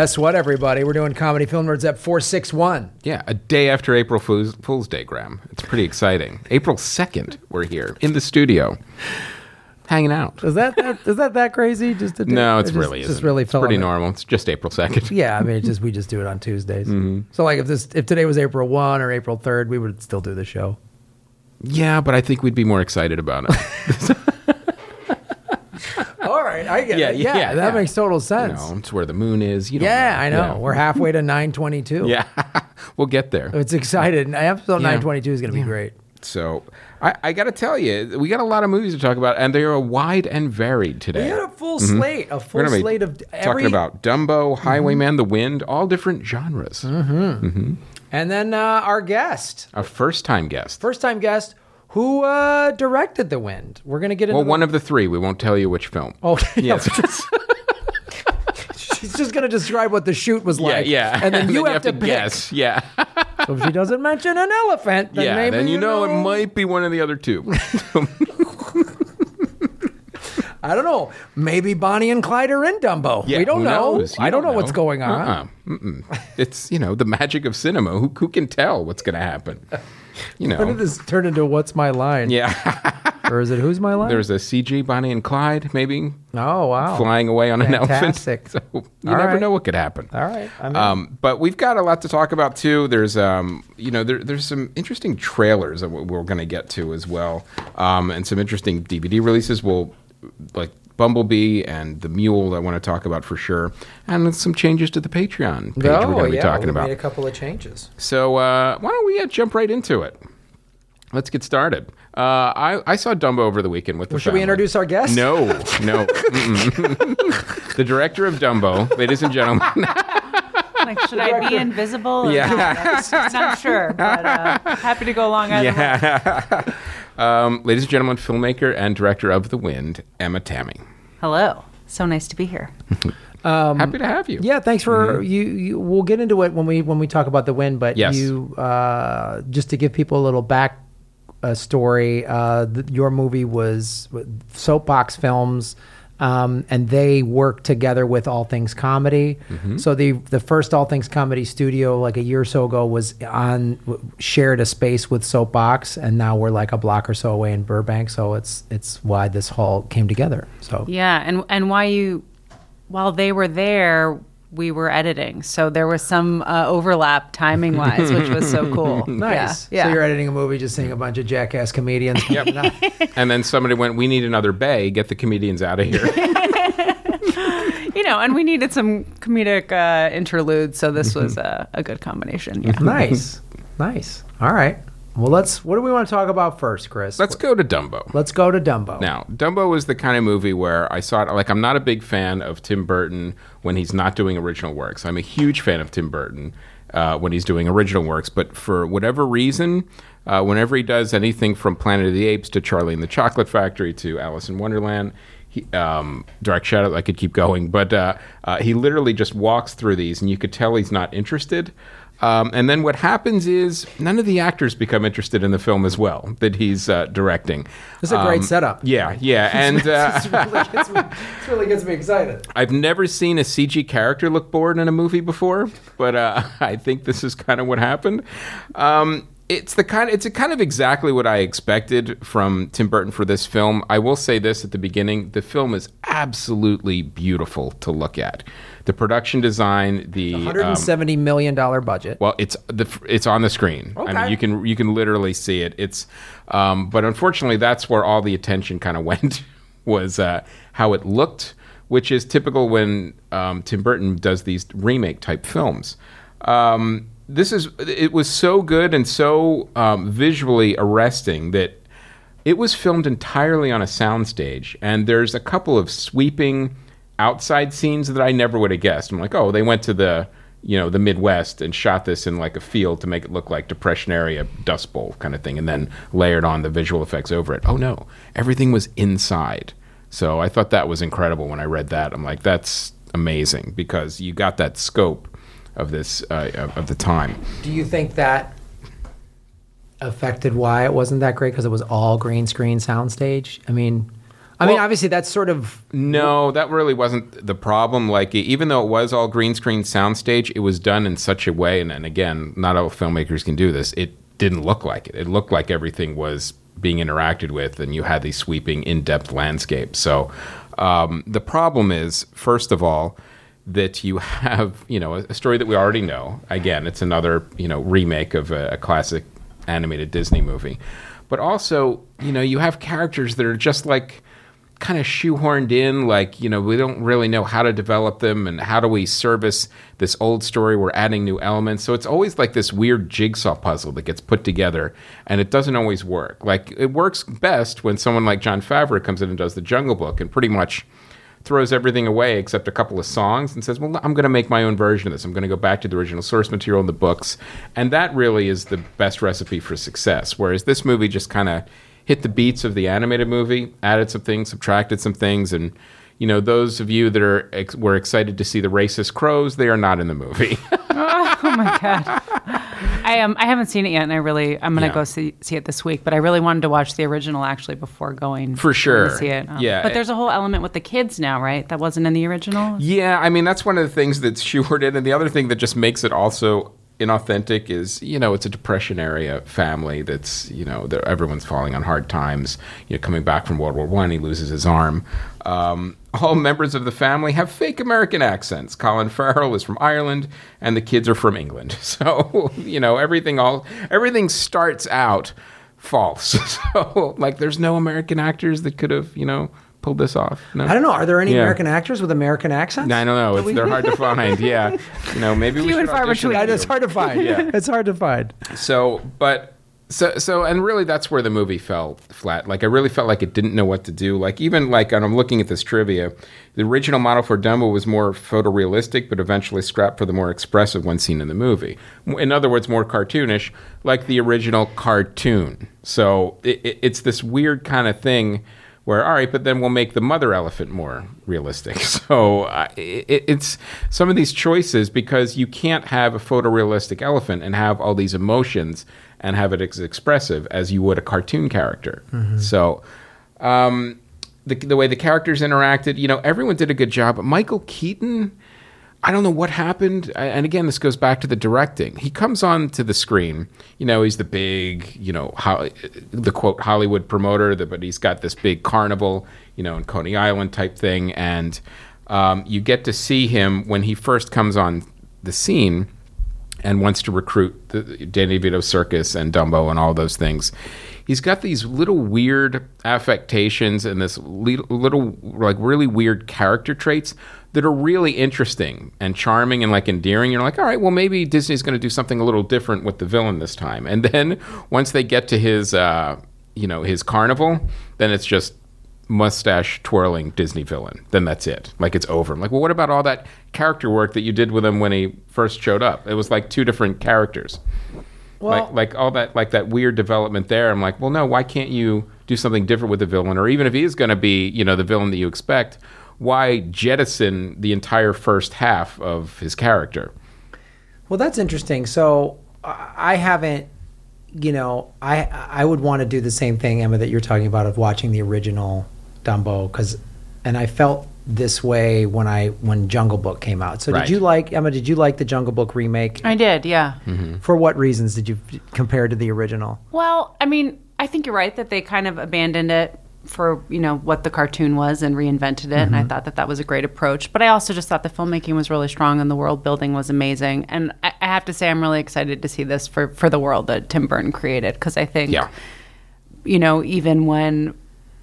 Guess what, everybody? We're doing Comedy Film Nerds at 461. Yeah, a day after April Fool's, Fool's Day, Graham. It's pretty exciting. April 2nd, we're here in the studio, hanging out. Is that, that is that that crazy? Just to do, No, it's it just, really just isn't. really it's pretty normal. It's just April 2nd. Yeah, I mean, it's just we just do it on Tuesdays. Mm-hmm. So, like, if this if today was April one or April third, we would still do the show. Yeah, but I think we'd be more excited about it. All right, I get Yeah, it. Yeah, yeah, that yeah. makes total you sense. know, it's where the moon is. You yeah, know. I know. Yeah. We're halfway to 922. Yeah, we'll get there. It's excited. Episode Yeah. 922 is going to be great. So I, I got to tell you, we got a lot of movies to talk about, and they are wide and varied today. We had a full mm-hmm. slate, a full slate of every. talking about Dumbo, Highwaymen, mm-hmm. The Wind, all different genres. Mm-hmm. and then uh, our guest, A first-time guest. first time guest, who uh, directed The Wind. We're going to get into Well, the- one of the three. We won't tell you which film. Oh. Yes. She's just going to describe what the shoot was yeah, like. yeah. And then you, have, to, pick. guess. Yeah, So if she doesn't mention an elephant, then yeah. maybe then you know, it might be one of the other two. I don't know. Maybe Bonnie and Clyde are in Dumbo. Yeah, we don't who know. knows? You I don't know, what's going on. Uh-uh. Mm-mm. It's you know the magic of cinema. Who who can tell what's going to happen? You know. When did this turn into what's my line? Yeah. Or is it who's my line? There's a CG Bonnie and Clyde maybe oh wow. flying away on Fantastic. an elephant. So you All never right. know what could happen. All right. Um, but we've got a lot to talk about too. There's, um, you know, there, there's some interesting trailers that we're going to get to as well, um, and some interesting DVD releases. We'll like Bumblebee and the Mule. I want to talk about for sure, and some changes to the Patreon page oh, we're going to be talking we about. Made a couple of changes. So uh, why don't we uh, jump right into it? Let's get started. Uh, I, I saw Dumbo over the weekend with the Should we introduce our guest? No, no. The director of Dumbo, ladies and gentlemen. Like, should I be invisible? Yeah. Not? I'm not sure, but uh, happy to go along either way. Yeah. um, ladies and gentlemen, filmmaker and director of The Wind, Emma Tammi. Hello. So nice to be here. Happy to have you. Um, Yeah, thanks for you, you. We'll get into it when we when we talk about the win. But Yes. you, uh, just to give people a little back uh, story, uh, th- your movie was with Soapbox Films, um, and they worked together with All Things Comedy. So the the first All Things Comedy studio, like a year or so ago, was on shared a space with Soapbox, and now we're like a block or so away in Burbank. So it's it's why this whole came together. So Yeah, and and why you, while they were there, we were editing, so there was some uh, overlap timing wise, which was so cool. Nice. Yeah. So you're editing a movie just seeing a bunch of jackass comedians. Yep. And then somebody went, We need another bay. Get the comedians out of here. you know, and we needed some comedic uh, interludes, so this was a, a good combination. Yeah. nice. Nice. All right. Well, let's. What do we want to talk about first, Chris? Let's go to Dumbo. let's go to Dumbo. Now, Dumbo was the kind of movie where I saw it. Like, I'm not a big fan of Tim Burton when he's not doing original works. I'm a huge fan of Tim Burton uh, when he's doing original works. But for whatever reason, uh, whenever he does anything from Planet of the Apes to Charlie and the Chocolate Factory to Alice in Wonderland, he, um, Dark Shadow, I could keep going, but uh, uh, he literally just walks through these, and you could tell he's not interested. Um, and then what happens is none of the actors become interested in the film as well that he's uh, directing. Is a great Um, setup. Yeah, yeah, and uh, this, really gets me, really gets me excited. I've never seen a CG character look bored in a movie before, but uh, I think this is kind of what happened. Um, it's the kind. It's a kind of exactly what I expected from Tim Burton for this film. I will say this at the beginning: the film is absolutely beautiful to look at. The production design, the um, 170 million dollar budget. well, it's the it's on the screen. I Okay. mean, you can you can literally see it. It's, um, but unfortunately, that's where all the attention kind of went was uh, how it looked, which is typical when um, Tim Burton does these remake type films. Um, this is it was so good and so um, visually arresting that it was filmed entirely on a soundstage, and there's a couple of sweeping outside scenes that I never would have guessed. I'm like, oh, they went to the you know the Midwest and shot this in like a field to make it look like Depression area Dust Bowl kind of thing, and then layered on the visual effects over it. Oh no, everything was inside. So I thought that was incredible when I read that. I'm like, that's amazing because you got that scope of this uh, of, of the time. Do you think that affected why it wasn't that great because it was all green screen soundstage? I mean, I mean, obviously that's sort of No, that really wasn't the problem. Like, even though it was all green screen soundstage, it was done in such a way, and, and again, not all filmmakers can do this. It didn't look like it. It looked like everything was being interacted with, and you had these sweeping, in depth landscapes. So, um, the problem is, first of all, that you have, you know, a, a story that we already know. Again, it's another, you know, remake of a, a classic animated Disney movie. But also, you know, you have characters that are just like kind of shoehorned in like you know we don't really know how to develop them and how do we service this old story we're adding new elements so it's always like this weird jigsaw puzzle that gets put together and it doesn't always work like it works best when someone like jon favreau comes in and does the jungle book and pretty much throws everything away except a couple of songs and says well i'm going to make my own version of this i'm going to go back to the original source material in the books and that really is the best recipe for success whereas this movie just kind of hit the beats of the animated movie, added some things, subtracted some things, and you know those of you that are ex- were excited to see the racist crows, they are not in the movie. Oh my god. I am. I haven't seen it yet, and I really I'm gonna Yeah. go see see it this week. But I really wanted to watch the original actually before going For sure. to see it. Um, Yeah. But there's a whole element with the kids now, right? That wasn't in the original. yeah, I mean that's one of the things that's shoehorned in, and the other thing that just makes it also inauthentic is you know it's a depression area family that's you know everyone's falling on hard times. You know coming back from world war one he loses his arm. Um, all members of the family have fake american accents. Colin farrell is from ireland and the kids are from england. So you know everything all everything starts out false. So like there's no american actors that could have you know pulled this off no I don't know. Are there any Yeah. American actors with American accents? I don't know. It's, they're hard to find. Yeah, you know, maybe we Few should and far audition between. I you. know, it's hard to find. Yeah. It's hard to find. So, but so so, and really, that's where the movie fell flat. Like, I really felt like it didn't know what to do. Like, even like, and I'm looking at this trivia. The original model for Dumbo was more photorealistic, but eventually scrapped for the more expressive one seen in the movie. In other words, more cartoonish, like the original cartoon. So it, it, it's this weird kind of thing where all right but then we'll make the mother elephant more realistic. So uh, it, it's some of these choices because you can't have a photorealistic elephant and have all these emotions and have it as expressive as you would a cartoon character. So um, the, the way the characters interacted you know everyone did a good job but michael keaton I don't know what happened. And again, this goes back to the directing. He comes on to the screen. You know, he's the big, you know, ho- the quote Hollywood promoter, the, but he's got this big carnival, you know, in Coney Island type thing. And um, you get to see him when he first comes on the scene and wants to recruit the Danny DeVito circus and Dumbo and all those things. He's got these little weird affectations and this li- little like really weird character traits that are really interesting and charming and like endearing. You're like, all right, well maybe Disney's going to do something a little different with the villain this time. And then once they get to his, uh, you know, his carnival, then it's just mustache twirling Disney villain. Then that's it. Like it's over. I'm like, well, what about all that character work that you did with him when he first showed up? It was like two different characters. Well- like like all that like that weird development there. I'm like, well, no, why can't you do something different with the villain? Or even if he is going to be, you know, the villain that you expect, why jettison the entire first half of his character? Well, that's interesting. So I I haven't, you know, I I would want to do the same thing, Emma, that you're talking about of watching the original Dumbo, because, and I felt this way when I when Jungle Book came out. So Right. did you like Emma? Did you like the Jungle Book remake? I did, yeah. Mm-hmm. For what reasons did you compare to the original? Well, I mean, I think you're right that they kind of abandoned it for you know what the cartoon was and reinvented it, and I mm-hmm. thought that that was a great approach. But I also just thought the filmmaking was really strong and the world building was amazing. And I, I have to say, I'm really excited to see this for for the world that Tim Burton created because I think Yeah. you know, even when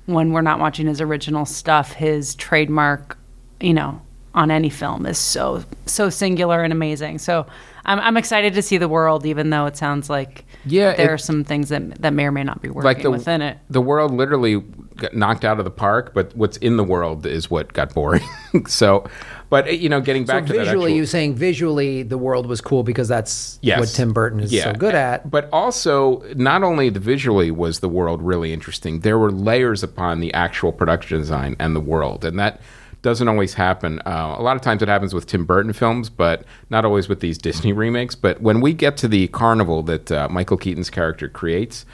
when we're not watching his original stuff, his trademark, you know, on any film is so so singular and amazing. So I'm I'm excited to see the world, even though it sounds like Yeah, there it- are some things that that may or may not be working like the within it. the world literally got knocked out of the park, but what's in the world is what got boring. so, but you know, getting back so to that visually, actual- you saying visually the world was cool because that's Yes. what Tim Burton is so good at. But also, not only the visually was the world really interesting, there were layers upon the actual production design and the world, and that doesn't always happen. Uh, a lot of times it happens with Tim Burton films, but not always with these Disney remakes. But when we get to the carnival that uh, Michael Keaton's character creates,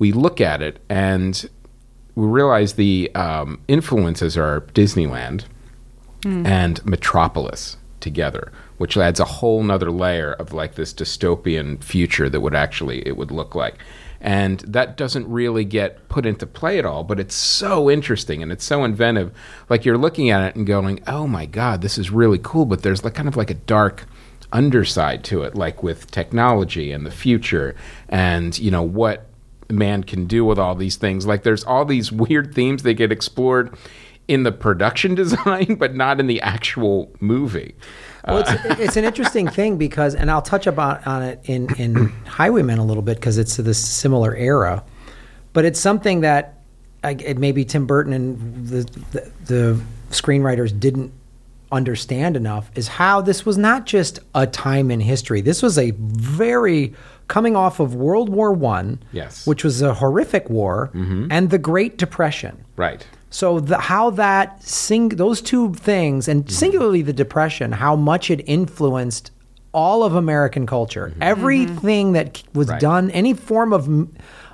we look at it and we realize the um, influences are Disneyland and Metropolis together, which adds a whole nother layer of like this dystopian future that would actually it would look like. And that doesn't really get put into play at all, but it's so interesting and it's so inventive. Like you're looking at it and going, "Oh my god, this is really cool," but there's like kind of like a dark underside to it, like with technology and the future, and you know what man can do with all these things. Like there's all these weird themes that get explored in the production design, but not in the actual movie. Well, it's, it's an interesting thing because, and I'll touch about on it in in Highwaymen a little bit because it's this similar era, but it's something that I, it maybe Tim Burton and the, the the screenwriters didn't understand enough is how this was not just a time in history. This was a very coming off of World War One, Yes. which was a horrific war, mm-hmm. and the Great Depression. Right. So the, how that sing those two things, and mm-hmm. singularly the depression, how much it influenced all of American culture. Mm-hmm. Everything that was Right. done, any form of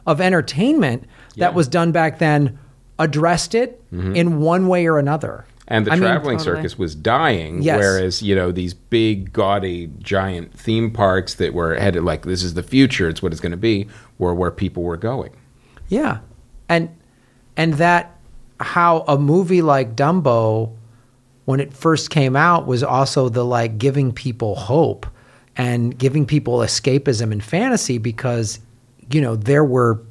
of entertainment Yeah. that was done back then, addressed it in one way or another. And the I mean, traveling Totally. circus was dying, Yes. whereas you know these big, gaudy, giant theme parks that were headed like this is the future, it's what it's going to be, were where people were going. Yeah, and and that how a movie like Dumbo, when it first came out, was also the like giving people hope and giving people escapism and fantasy because you know there were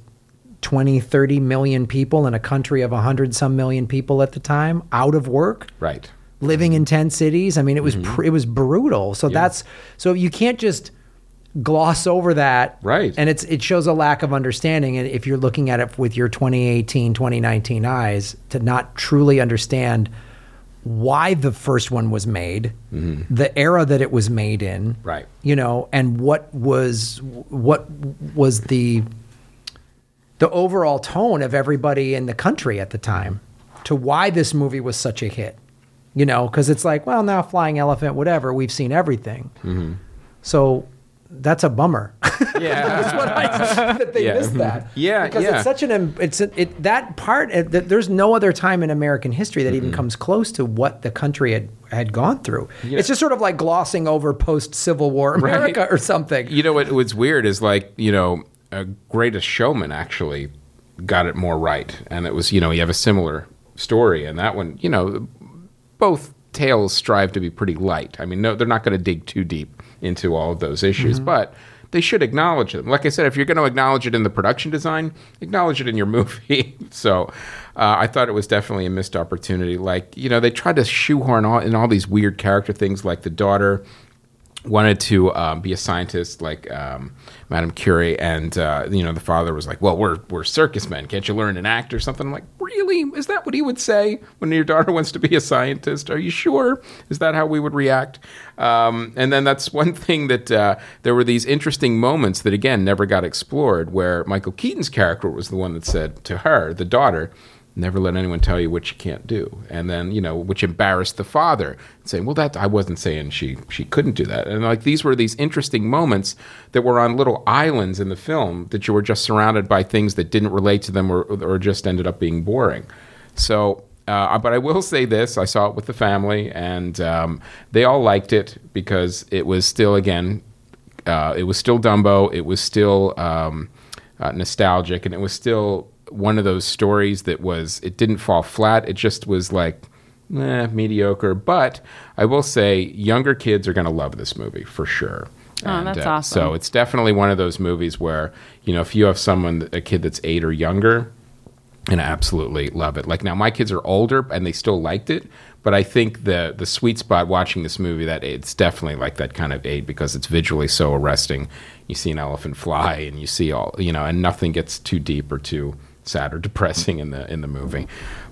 20 30 million people in a country of 100 some million people at the time out of work Right. living in 10 cities. I mean, it was Mm-hmm. pr- it was brutal. So that's so you can't just gloss over that. Right. And it's it shows a lack of understanding and if you're looking at it with your 2018, 2019 eyes to not truly understand why the first one was made, the era that it was made in. Mm-hmm. Right. You know, and what was what was the the overall tone of everybody in the country at the time to why this movie was such a hit. You know, because it's like, well, now flying elephant, whatever, we've seen everything. Mm-hmm. So that's a bummer. Yeah. That's what I that they Yeah. missed that. Yeah, because yeah. it's such an it's a, it that part. that There's no other time in American history that even comes close to what the country had had gone through. Yeah. It's just sort of like glossing over post Civil War America Right. or something. You know what? What's weird is like you know, a Greatest Showman actually got it more right, and it was you know you have a similar story, and that one you know, both tales strive to be pretty light. I mean, no, they're not going to dig too deep into all of those issues, but they should acknowledge them. Like I said, if you're going to acknowledge it in the production design, acknowledge it in your movie. so uh, I thought it was definitely a missed opportunity. Like you know, they tried to shoehorn all in all these weird character things, like the daughter wanted to um, be a scientist like um, Madame Curie, and uh, you know the father was like, "Well, we're we're circus men. Can't you learn an act or something?" I'm like, "Really? Is that what he would say when your daughter wants to be a scientist? Are you sure? Is that how we would react?" Um, and then that's one thing that uh, there were these interesting moments that again never got explored, where Michael Keaton's character was the one that said to her, the daughter. Never let anyone tell you what you can't do, and then you know, which embarrassed the father, saying, "Well, that I wasn't saying she she couldn't do that." And like these were these interesting moments that were on little islands in the film that you were just surrounded by things that didn't relate to them or or just ended up being boring. So, uh, but I will say this: I saw it with the family, and um, they all liked it because it was still again uh, it was still Dumbo. It was still um, uh, nostalgic, and it was still one of those stories that was. It didn't fall flat. It just was like eh, mediocre. But I will say, younger kids are going to love this movie for sure. Oh, that's awesome. So it's definitely one of those movies where you know if you have someone, a kid that's eight or younger, and I absolutely love it. Like now, my kids are older and they still liked it, but I think the the sweet spot watching this movie that it's definitely like that kind of eight because it's visually so arresting. You see an elephant fly, and you see all you know, and nothing gets too deep or too sad or depressing in the in the movie.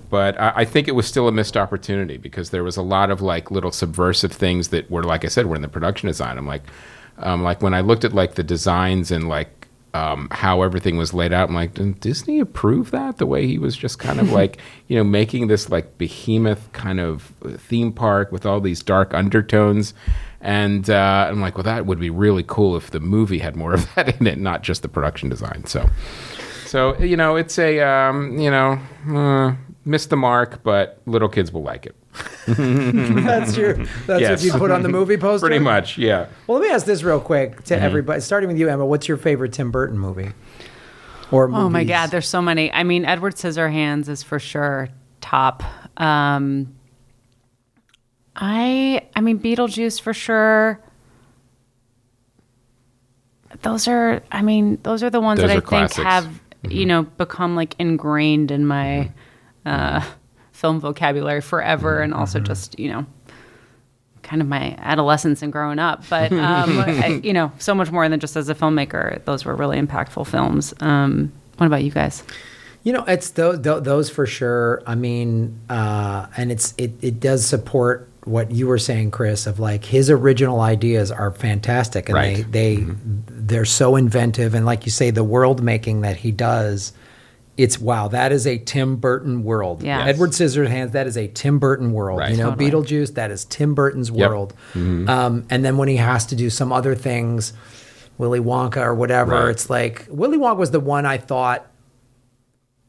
But I, I think it was still a missed opportunity because there was a lot of like little subversive things that were, like I said, were in the production design. I'm like, um, like when I looked at like the designs and like um, how everything was laid out. I'm like, did Disney approve that? The way he was just kind of like, you know, making this like behemoth kind of theme park with all these dark undertones. And uh, I'm like, well, that would be really cool if the movie had more of that in it, not just the production design. So, So you know, it's a um, you know, uh, missed the mark, but little kids will like it. That's your. That's Yes. what you put on the movie poster. Pretty much, yeah. Well, let me ask this real quick to Mm-hmm. everybody, starting with you, Emma. What's your favorite Tim Burton movie? Or Oh my movies? God, there's so many. I mean, Edward Scissorhands is for sure top. Um, I, I mean, Beetlejuice for sure. Those are, I mean, those are the ones Those that I are think classics. Mm-hmm. you know, become like ingrained in my uh, film vocabulary forever, and also Mm-hmm. just, you know, kind of my adolescence and growing up. But um, I, you know, so much more than just as a filmmaker. Those were really impactful films. Um, what about you guys? You know, it's those those for sure. I mean, uh, and it's it it does support what you were saying, Chris, of like his original ideas are fantastic, and Right. they they they're so inventive, and like you say, the world making that he does. It's wow, that is a Tim Burton world. Yeah. Yes. Edward Scissorhands, that is a Tim Burton world. Right. You know, Totally. Beetlejuice, that is Tim Burton's Yep. world. Um, and then when he has to do some other things, Willy Wonka or whatever, Right. it's like Willy Wonka was the one I thought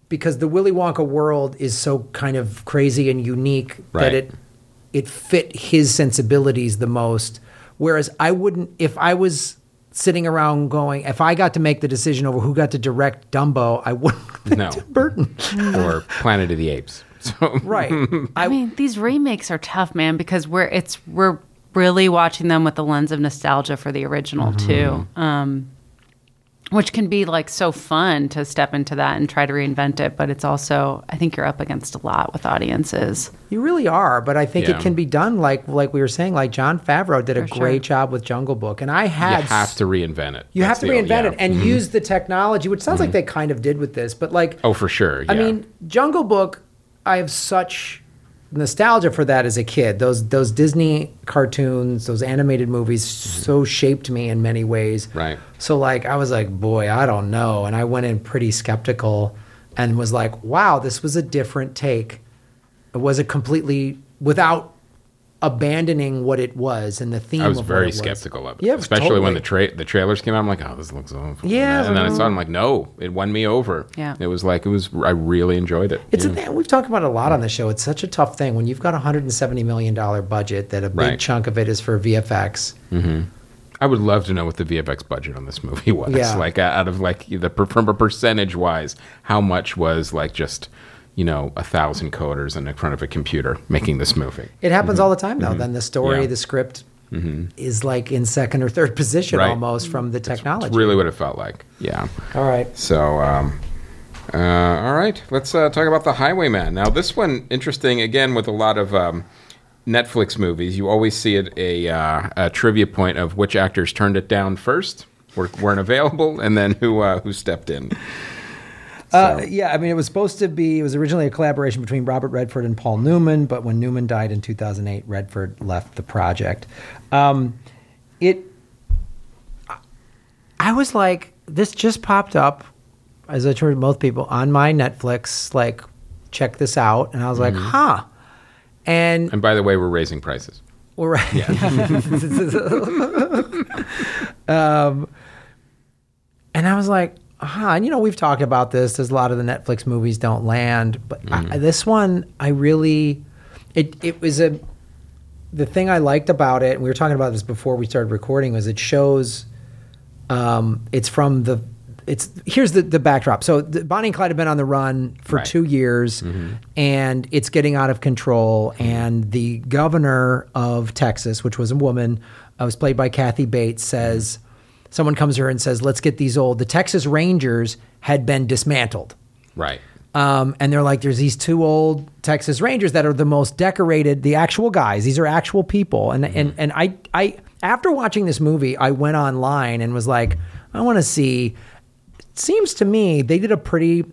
because the Willy Wonka world is so kind of crazy and unique Right. that it it fit his sensibilities the most. Whereas I wouldn't if I was sitting around going if I got to make the decision over who got to direct Dumbo, I wouldn't pick No. Tim Burton. or Planet of the Apes. So right. I, mean, these remakes are tough, man, because we're it's we're really watching them with the lens of nostalgia for the original too, um, which can be like so fun to step into that and try to reinvent it. But it's also, I think you're up against a lot with audiences. You really are, but I think Yeah. it can be done like like we were saying. Like Jon Favreau did a For great sure. job with Jungle Book, and I you had have to reinvent it. you That's have to the- reinvent yeah. Mm-hmm. it and use the technology, which sounds like they kind of did with this. But like, Oh, for sure. I mean, Jungle Book, I have such nostalgia for that as a kid. Those those Disney cartoons, those animated movies, mm-hmm. so shaped me in many ways. Right. So like, I was like, boy, I don't know, and I went in pretty skeptical, and was like, wow, this was a different take. It was a completely without abandoning what it was and the theme. I was of what very it was. skeptical of it. Yeah, especially when the totally. tra- the trailers came out. I'm like, oh, this looks awful. Yeah, and then I saw. it, I'm like, no, it won me over. Yeah. it was like it was. I really enjoyed it. It's yeah. a thing we've talked about a lot on the show. It's such a tough thing when you've got a hundred and seventy million dollar budget that a big Right. chunk of it is for VFX. Hmm. I would love to know what the VFX budget on this movie was. Yeah. Like out of like the per- from a percentage wise, how much was like just you know a thousand coders in front of a computer making this movie? It happens all the time though. Then the story, Mm-hmm. Yeah. the script is like in second or third position Right. almost from the technology. It's really what it felt like. Yeah. all right. So, um, uh, all right, let's uh, talk about the Highwaymen. Now, this one interesting again with a lot of um, Netflix movies. You always see it a, uh, a trivia point of which actors turned it down first, or weren't available, and then who uh, who stepped in. Uh, yeah, I mean, it was supposed to be. It was originally a collaboration between Robert Redford and Paul Newman, but when Newman died in 2008, Redford left the project. Um, it. I was like, this just popped up, as I told most people on my Netflix. Like, check this out, and I was like, huh. And And by the way, we're raising prices. we're right. um, and I was like, huh. And, you know, we've talked about this. There's a lot of the Netflix movies don't land, but I, this one, I really, it it was a. The thing I liked about it, and we were talking about this before we started recording, was it shows. Um, it's from the. It's here's the the backdrop. So the, Bonnie and Clyde have been on the run for Right. two years, and it's getting out of control. And the governor of Texas, which was a woman, uh, was played by Kathy Bates, says someone comes to her and says, "Let's get these old." The Texas Rangers had been dismantled. Right. Um, and they're like, there's these two old Texas Rangers that are the most decorated, the actual guys. These are actual people. And and and I I after watching this movie, I went online and was like, I want to see. It seems to me they did a pretty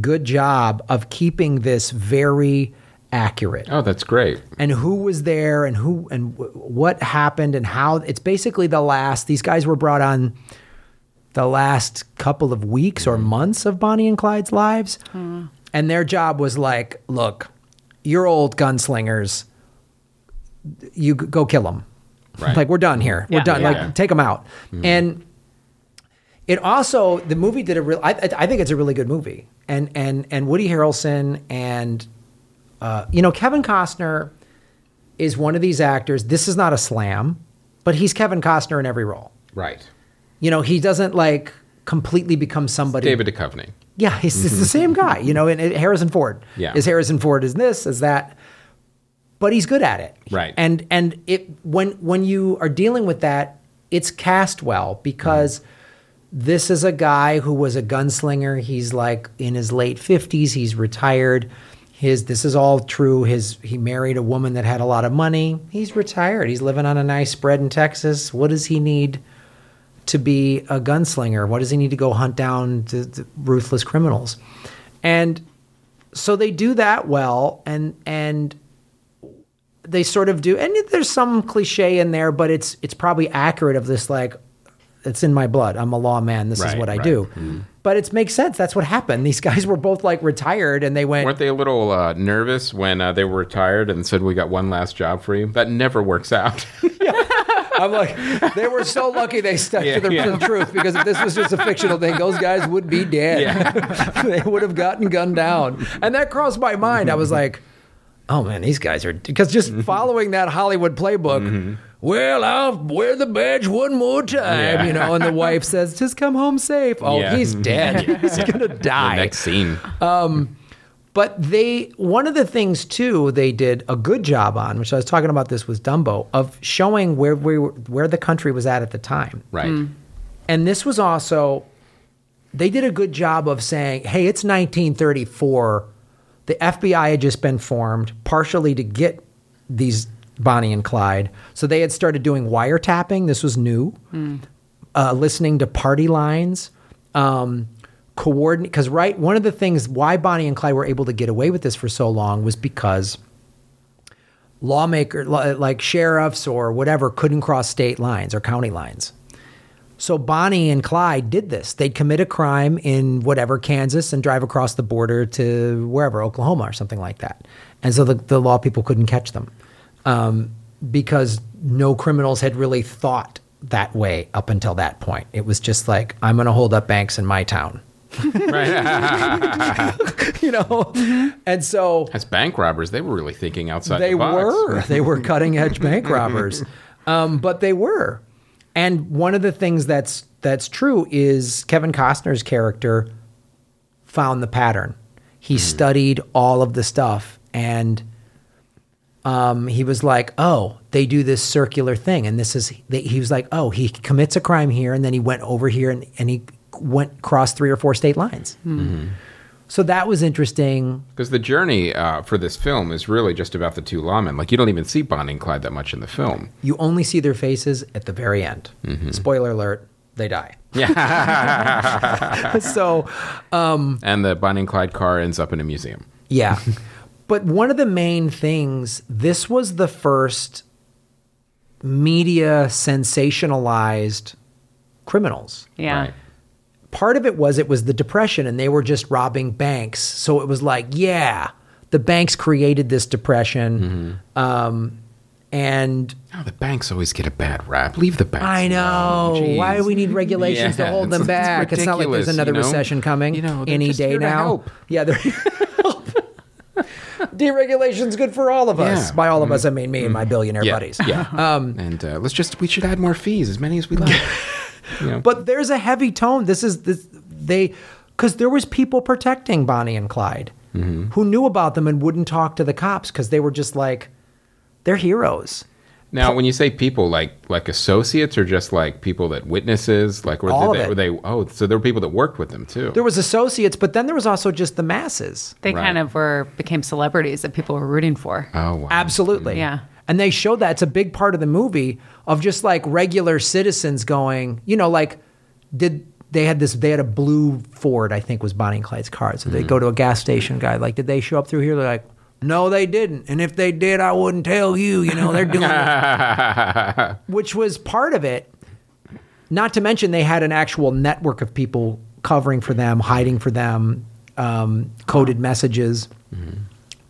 good job of keeping this very accurate. Oh, that's great. and who was there and who and w- what happened and how it's basically the last these guys were brought on the last couple of weeks or months of Bonnie and Clyde's lives. Hmm. And their job was like look you're old gunslingers. You g- go kill them Right. like we're done here. We're done. Yeah. like take them out. Hmm. And It also the movie did a real. I, I I think it's a really good movie, and and and Woody Harrelson and uh, you know Kevin Costner is one of these actors. This is not a slam, but he's Kevin Costner in every role. Right. You know, he doesn't like completely become somebody. David Duchovny. Yeah, he's, the same guy. You know, and, and Harrison Ford. Yeah. is Harrison Ford is this is that, but he's good at it. Right. And and it when when you are dealing with that, it's cast well because. This is a guy who was a gunslinger. He's like in his late fifties. He's retired. His this is all true. His he married a woman that had a lot of money. He's retired. He's living on a nice spread in Texas. What does he need to be a gunslinger? What does he need to go hunt down the, the ruthless criminals? And so they do that well, and and they sort of do. And there's some cliche in there, but it's it's probably accurate of this like it's in my blood. I'm a lawman. This is what I right. do. But it makes sense. That's what happened. These guys were both like retired, and they went. Weren't they a little uh, nervous when uh, they were retired and said, "We got one last job for you"? That never works out. I'm like, they were so lucky they stuck Yeah, to the, yeah. the truth because if this was just a fictional thing, those guys would be dead. they would have gotten gunned down. And that crossed my mind. I was like, oh man, these guys are because just Mm-hmm. following that Hollywood playbook. Well, I'll wear the badge one more time, Yeah. you know. And the wife says, "Just come home safe." Oh, Yeah. he's dead. he's gonna die. the die. next scene. Um, but they one of the things too they did a good job on, which I was talking about this with Dumbo, of showing where we were, where the country was at at the time. right. Hmm. And this was also they did a good job of saying, "Hey, it's 1934. The FBI had just been formed, partially to get these Bonnie and Clyde. So they had started doing wiretapping. This was new. Uh, listening to party lines, um, coordinate. Because right, one of the things why Bonnie and Clyde were able to get away with this for so long was because lawmakers like sheriffs or whatever couldn't cross state lines or county lines. So Bonnie and Clyde did this. They'd commit a crime in whatever Kansas and drive across the border to wherever Oklahoma or something like that, and so the, the law people couldn't catch them um, because no criminals had really thought that way up until that point. It was just like I'm going to hold up banks in my town, right. you know, and so As bank robbers, they were really thinking outside they the box. were. They were cutting edge bank robbers. Um, but they were. And one of the things that's that's true is kevin costner's character found the pattern. He studied all of the stuff and um, he was like oh they do this circular thing and this is they, he was like oh he commits a crime here and then he went over here and, and he went crossed three or four state lines so that was interesting Because the journey uh, for this film is really just about the two lawmen. Like you don't even see Bonnie and Clyde that much in the film. You only see their faces at the very end. Spoiler alert, they die. Yeah. so, and the Bonnie and Clyde car ends up in a museum. yeah. but one of the main things, this was the first media sensationalized criminals. Yeah. Right. Part of it was it was the depression and they were just robbing banks. So it was like, yeah, the banks created this depression. Um, and Oh, the banks always get a bad rap. Leave the banks. I know. alone. Why do we need regulations to hold them it's- it's back? It's, not like there's another you know? recession coming You know, any just day here to now. help. Yeah, they're deregulation's good for all of us. Yeah. Mm-hmm. By all of us, I mean me and my billionaire Yeah, buddies. yeah. Um, and uh, let's just we should add more fees, as many as we like. you know? But there's a heavy tone. This is this they because there was people protecting Bonnie and Clyde Mm-hmm. who knew about them and wouldn't talk to the cops because they were just like they're heroes. Now, when you say people, like like associates, or just like people that witnesses, like were, All they, of it. were they? Oh, so there were people that worked with them too. There was associates, but then there was also just the masses. They Right. kind of were became celebrities that people were rooting for. oh, wow. Absolutely. Yeah. And they showed that it's a big part of the movie of just like regular citizens going, you know, like did they had this they had a blue Ford, I think was Bonnie and Clyde's car. So they mm. go to a gas station guy, like, did they show up through here? They're like, no, they didn't. And if they did, I wouldn't tell you. You know, they're doing it. Which was part of it. Not to mention they had an actual network of people covering for them, hiding for them, um, coded messages.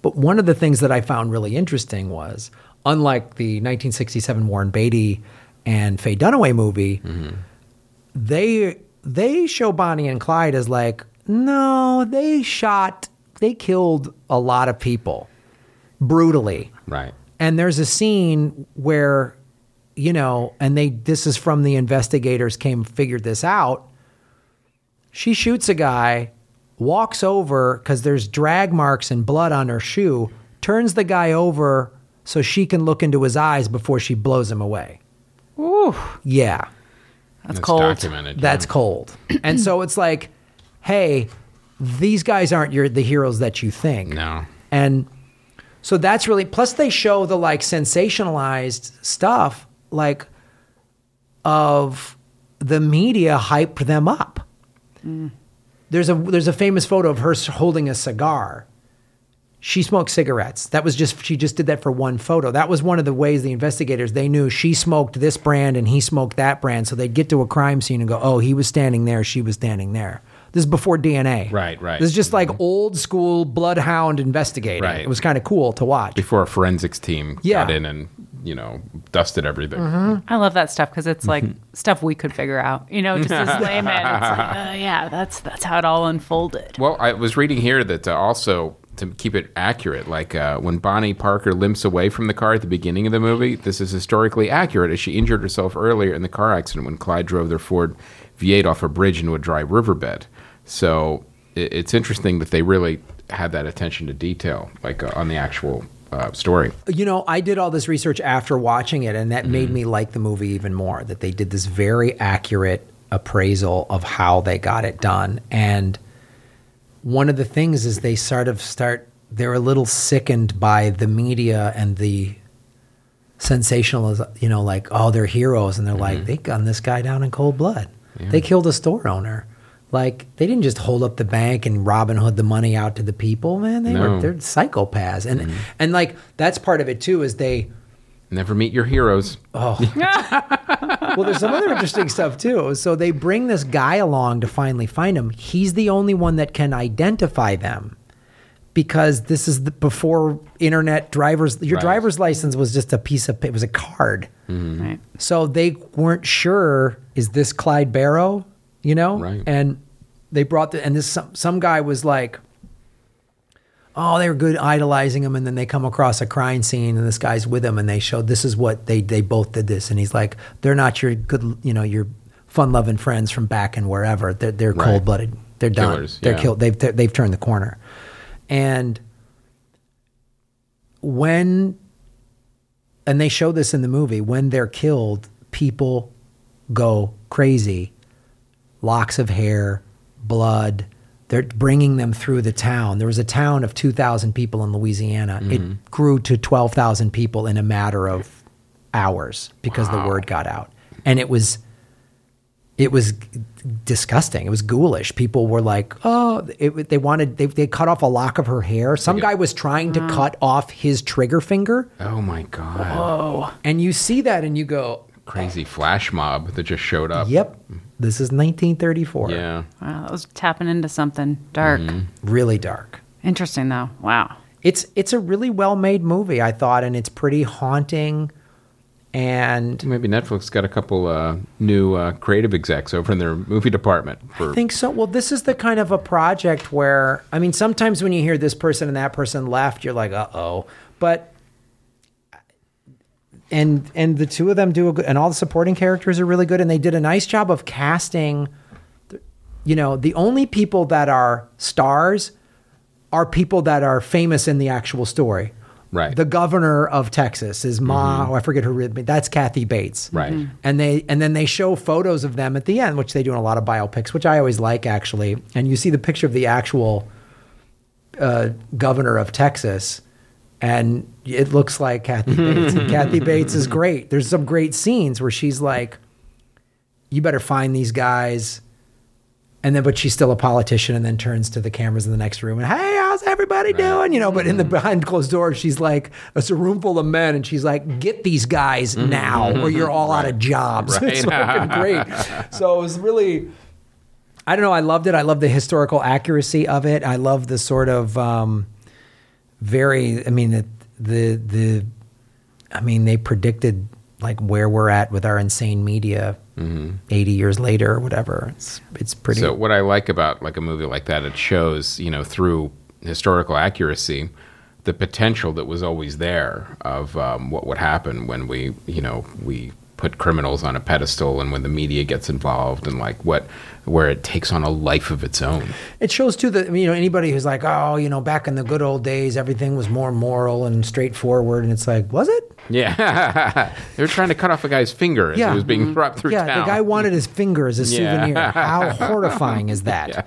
But one of the things that I found really interesting was, unlike the 1967 Warren Beatty and Faye Dunaway movie, they they show Bonnie and Clyde as like, no, they shot, they killed a lot of people brutally. Right. And there's a scene where, you know, and they this is from the investigators came figured this out. She shoots a guy, walks over because there's drag marks and blood on her shoe, turns the guy over so she can look into his eyes before she blows him away. Ooh, Yeah. that's It's cold. documented. That's cold. and so it's like, hey, these guys aren't your the heroes that you think. No. And so that's really plus they show the like sensationalized stuff like of the media hype them up. Mm. There's a there's a famous photo of her holding a cigar. She smoked cigarettes. That was just she just did that for one photo. That was one of the ways the investigators they knew she smoked this brand and he smoked that brand. So they'd get to a crime scene and go, "Oh, he was standing there, she was standing there." This is before DNA. Right, right. This is just like old school bloodhound investigating. Right. It was kind of cool to watch. Before a forensics team Yeah. got in and, you know, dusted everything. I love that stuff because it's like Mm-hmm. stuff we could figure out. You know, just as laymen, it's like, uh, yeah, that's that's how it all unfolded. Well, I was reading here that uh, also to keep it accurate, like uh, when Bonnie Parker limps away from the car at the beginning of the movie, this is historically accurate as she injured herself earlier in the car accident when Clyde drove their Ford V8 off a bridge into a dry riverbed. So it, it's interesting that they really had that attention to detail, like uh, on the actual uh, story. You know, I did all this research after watching it, and that made me like the movie even more. That they did this very accurate appraisal of how they got it done. And one of the things is they sort of start, they're a little sickened by the media and the sensationalism, you know, like, oh, they're heroes. And they're like, they gunned this guy down in cold blood. They killed a store owner. Like, they didn't just hold up the bank and Robin Hood the money out to the people, man. They were, they're psychopaths. And, mm-hmm. and like, that's part of it too, is they, Never meet your heroes. Oh, well, there's some other interesting stuff too. So they bring this guy along to finally find him. He's the only one that can identify them because this is the, before internet drivers. Your Right. driver's license was just a piece of it was a card. Mm-hmm. Right. So they weren't sure is this Clyde Barrow, you know? Right. And they brought the and this some, some guy was like oh they were good idolizing him and then they come across a crime scene and this guy's with him and they showed this is what they they both did this and he's like they're not your good you know your fun loving friends from back and wherever they're they're Right. cold blooded they're done Killers, they're yeah. killed they've they've turned the corner and when and they show this in the movie when they're killed people go crazy locks of hair blood they're bringing them through the town there was a town of 2000 people in louisiana it mm-hmm. grew to 12000 people in a matter of hours because the word got out and it was it was disgusting. It was ghoulish. People were like, "Oh, it, they wanted they they cut off a lock of her hair." Some guy was trying to cut off his trigger finger, Oh my God. Whoa! and you see that, and you go, Crazy flash mob that just showed up. "Yep, this is 1934." Yeah. Wow, that was tapping into something dark. really dark. Interesting though. Wow. It's it's a really well made movie, I thought, and it's pretty haunting. And Maybe Netflix got a couple uh, new uh, creative execs over in their movie department. For, I think so. Well, this is the kind of a project where I mean, sometimes when you hear this person and that person left, you're like, "Uh oh," but and and the two of them do a good, and all the supporting characters are really good, and they did a nice job of casting. You know, the only people that are stars are people that are famous in the actual story. Right. The governor of Texas is Ma. Oh, I forget her. real- That's Kathy Bates. Right. Mhm. And they and then they show photos of them at the end, which they do in a lot of biopics, which I always like actually. And you see the picture of the actual uh, governor of Texas, and it looks like Kathy mm-hmm. Bates. and Kathy mm-hmm. Bates is great. There's some great scenes where she's like, "You better find these guys." And then, but she's still a politician, and then turns to the cameras in the next room and, "Hey, how's everybody doing?" You know. But in the mm-hmm. behind closed doors, she's like, "It's a room full of men," and she's like, "Get these guys now, or you're all out of jobs." it's fucking great. So it was really, I don't know. I loved it. I love the historical accuracy of it. I love the sort of um, very. I mean, the, the the. I mean, they predicted like where we're at with our insane media 80 years later or whatever. It's it's pretty. So what I like about like a movie like that, it shows you know through historical accuracy the potential that was always there of um, what would happen when we you know we put criminals on a pedestal and when the media gets involved and like what where it takes on a life of its own. It shows too that you know anybody who's like, oh, you know, back in the good old days, everything was more moral and straightforward, and it's like, was it? Yeah, they were trying to cut off a guy's finger as Yeah. he was being brought through yeah, town. the guy wanted his finger as a Yeah. souvenir. How horrifying is that?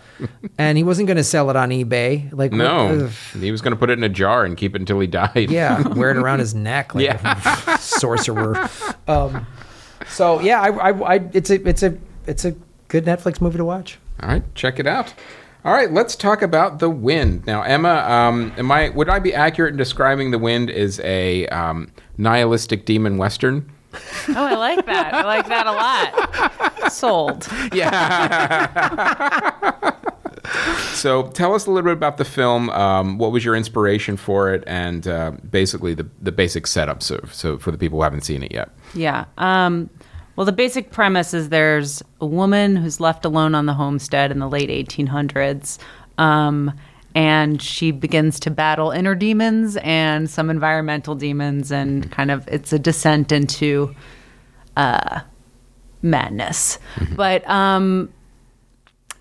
And he wasn't going to sell it on eBay. Like no, ugh. he was going to put it in a jar and keep it until he died. yeah, wear it around his neck like a sorcerer. Um, so yeah, I, I, I, it's a, it's a, it's a good Netflix movie to watch. All right, check it out. All right, let's talk about the wind now. Emma, um, am I would I be accurate in describing the wind as a um, nihilistic demon western? Oh, I like that. I like that a lot. Sold. Yeah. so tell us a little bit about the film. Um, what was your inspiration for it, and uh, basically the the basic setup. So, so for the people who haven't seen it yet. Yeah. Um, well, the basic premise is there's a woman who's left alone on the homestead in the late 1800s. Um, and she begins to battle inner demons and some environmental demons, and kind of it's a descent into uh, madness. But um,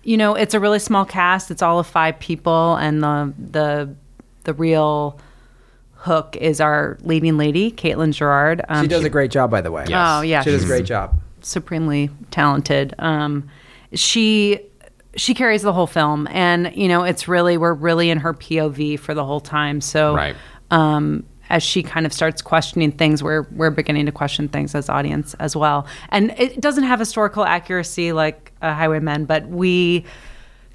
you know, it's a really small cast. It's all of five people, and the the the real hook is our leading lady, Caitlin Gerard. Um, She does a great job, by the way. Yes. Oh yeah, she does a great job. supremely talented. Um, she she carries the whole film, and you know, it's really we're really in her POV for the whole time. So Right. um, as she kind of starts questioning things, we're we're beginning to question things as audience as well. And it doesn't have historical accuracy like uh, Highwaymen, but we.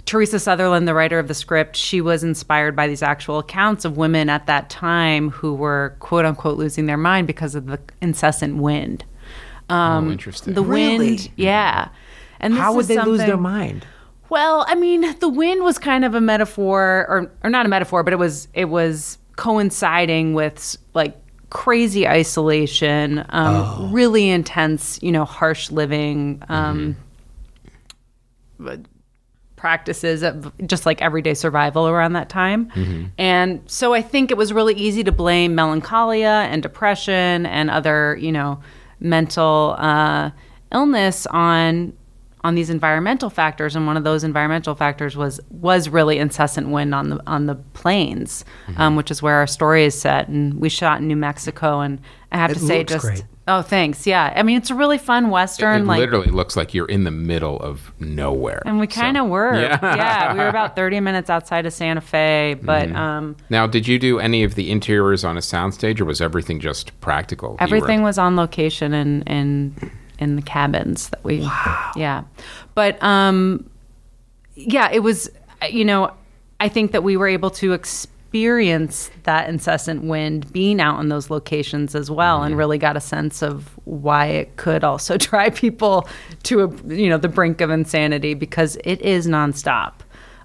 Teresa Sutherland, the writer of the script, she was inspired by these actual accounts of women at that time who were quote unquote losing their mind because of the incessant wind. Um, oh, interesting. The Really? wind, yeah. And How would is they lose their mind? well, I mean, the wind was kind of a metaphor, or or not a metaphor, but it was it was coinciding with like crazy isolation, um, really intense, you know, harsh living. Um, practices of just like everyday survival around that time. And so I think it was really easy to blame melancholia and depression and other, you know, mental uh, illness on on these environmental factors and one of those environmental factors was was really incessant wind on the on the plains um, which is where our story is set and we shot in New Mexico and I have It to say just great. Oh thanks yeah I mean it's a really fun western it like literally looks like you're in the middle of nowhere. and we kind of So- were. Yeah. Yeah. we were about 30 minutes outside of Santa Fe, but Mm-hmm. um, Now, did you do any of the interiors on a soundstage, or was everything just practical? You were- everything was on location in in in the cabins that we Wow. Yeah. But um yeah, it was you know, I think that we were able to experience that incessant wind being out in those locations as well Mm-hmm. and really got a sense of why it could also drive people to a you know the brink of insanity because it is nonstop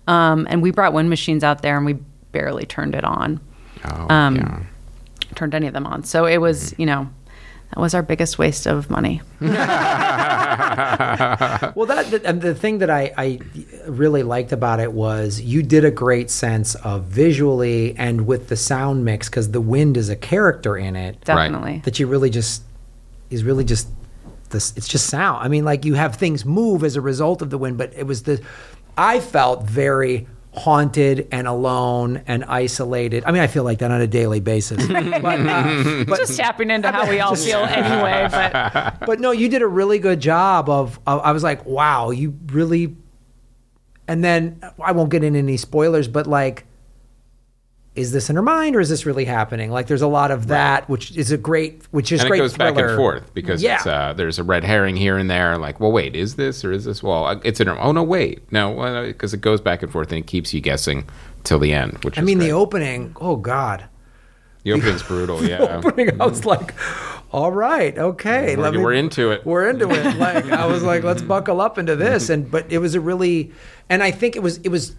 um, and we brought wind machines out there and we barely turned it on Oh, um, yeah. turned any of them on so it was you know that was our biggest waste of money Well, that the, the thing that I, I really liked about it was you did a great sense of visually and with the sound mix because the wind is a character in it definitely that you really just is really just this. It's just sound. I mean, like you have things move as a result of the wind, but it was the. I felt very haunted and alone and isolated. I mean, I feel like that on a daily basis. but, uh, but just tapping into how we all feel anyway but but no, you did a really good job of, of. I was like, wow, you really. And then I won't get into any spoilers, but like, is this in her mind or is this really happening? Like, there's a lot of that, which is a great, which is and great. it goes back and forth because Yeah. it's, uh, there's a red herring here and there. Like, well, wait, is this or is this? Well, uh, it's in. Her. Oh no, wait, no, because it goes back and forth and it keeps you guessing till the end. Which I mean, great. the opening. Oh God, the opening's brutal. Yeah, opening. I was like, all right, okay, We're- me- we're into it. We're into it. Like I was like, let's buckle up into this. And but it was a really, and I think it was it was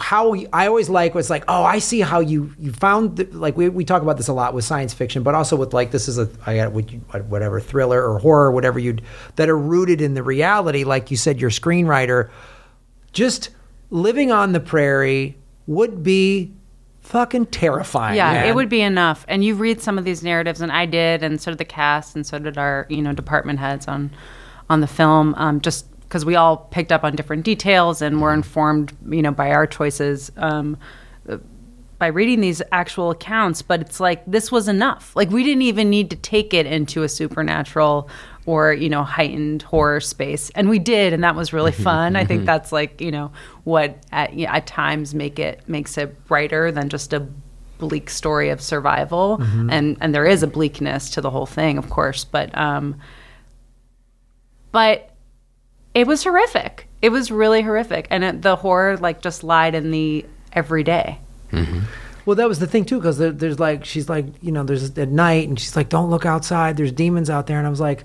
how you- I always like was like, oh, I see how you you found the, like we, we talk about this a lot with science fiction, but also with like this is a I got whatever thriller or horror, whatever you that are rooted in the reality. Like you said, your screenwriter, just living on the prairie would be fucking terrifying. Yeah, man. it would be enough. And you read some of these narratives, and I did, and so did the cast, and so did our you know department heads on on the film. Um, just because we all picked up on different details and were informed, you know, by our choices. Um, by reading these actual accounts, but it's like this was enough. Like we didn't even need to take it into a supernatural or you know heightened horror space, and we did, and that was really fun. I think that's like you know what at, you know, at times make it makes it brighter than just a bleak story of survival, and and there is a bleakness to the whole thing, of course, but um, but it was horrific. It was really horrific, and it, the horror like just lied in the everyday. Mm-hmm. Well, that was the thing too, because there, there's like she's like you know there's at night and she's like don't look outside. There's demons out there, and I was like,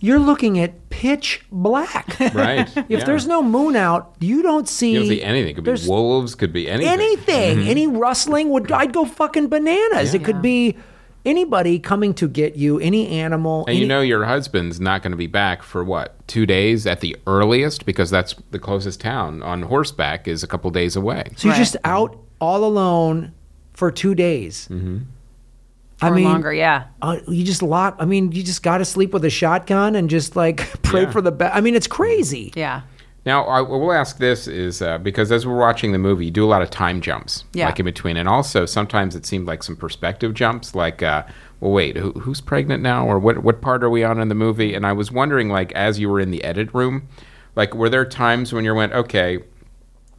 you're looking at pitch black. Right. If yeah. there's no moon out, you don't see. you don't see anything. It could be wolves. Could be anything. anything. Mm-hmm. Any rustling would I'd go fucking bananas. It could be anybody coming to get you, any animal. And any, you know your husband's not going to be back for what two days at the earliest because that's the closest town on horseback is a couple days away. so you're just out all alone for two days. Mm-hmm. I or mean, longer, yeah. uh, you just lock. I mean, you just got to sleep with a shotgun and just like pray Yeah. for the best. I mean, it's crazy. Yeah. Now, I will ask this is uh, because as we're watching the movie, you do a lot of time jumps, Yeah. like in between, and also sometimes it seemed like some perspective jumps, like, uh, well, wait, who, who's pregnant now, or what what part are we on in the movie? And I was wondering, like, as you were in the edit room, like, were there times when you went, okay,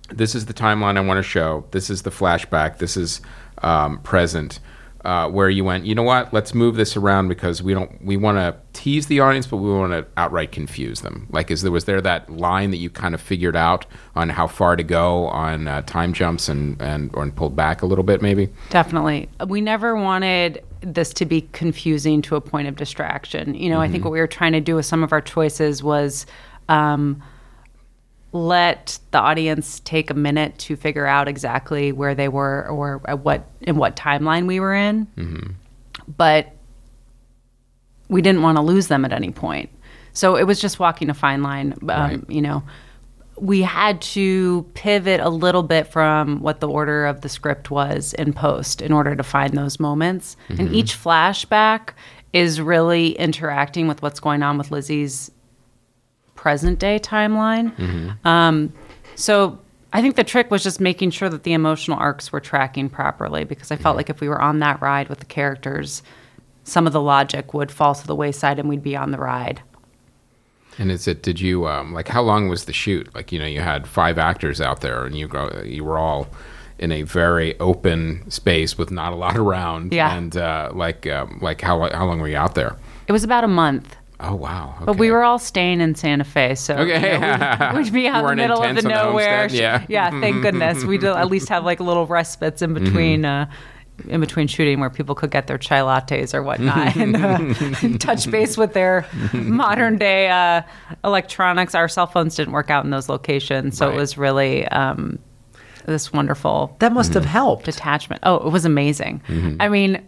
this is the timeline I want to show, this is the flashback, this is um, present. Uh, where you went, you know what? Let's move this around because we don't. We want to tease the audience, but we want to outright confuse them. Like, is there was there that line that you kind of figured out on how far to go on uh, time jumps and and or and pulled back a little bit, maybe? Definitely. We never wanted this to be confusing to a point of distraction. You know, I think what we were trying to do with some of our choices was um, let the audience take a minute to figure out exactly where they were or at what in what timeline we were in. But we didn't want to lose them at any point. So it was just walking a fine line. Um, Right. You know, we had to pivot a little bit from what the order of the script was in post in order to find those moments. And each flashback is really interacting with what's going on with Lizzie's present day timeline. Um, so I think the trick was just making sure that the emotional arcs were tracking properly because I felt like if we were on that ride with the characters, some of the logic would fall to the wayside and we'd be on the ride. And is it? Did you um, like? How long was the shoot? Like, you know, you had five actors out there, and you go, you were all in a very open space with not a lot around. Yeah. And uh, like, um, like how how long were you out there? It was about a month. Oh wow. But we were all staying in Santa Fe, so Okay. you know, we'd, we'd be out in the middle of the on the nowhere. Yeah. yeah. Thank goodness we'd at least have like little respites in between, Mm-hmm. uh, in between shooting, where people could get their chai lattes or whatnot, and, uh, and touch base with their modern day uh, electronics. Our cell phones didn't work out in those locations, so Right. it was really um, this wonderful That must have helped. detachment. Oh, it was amazing. I mean,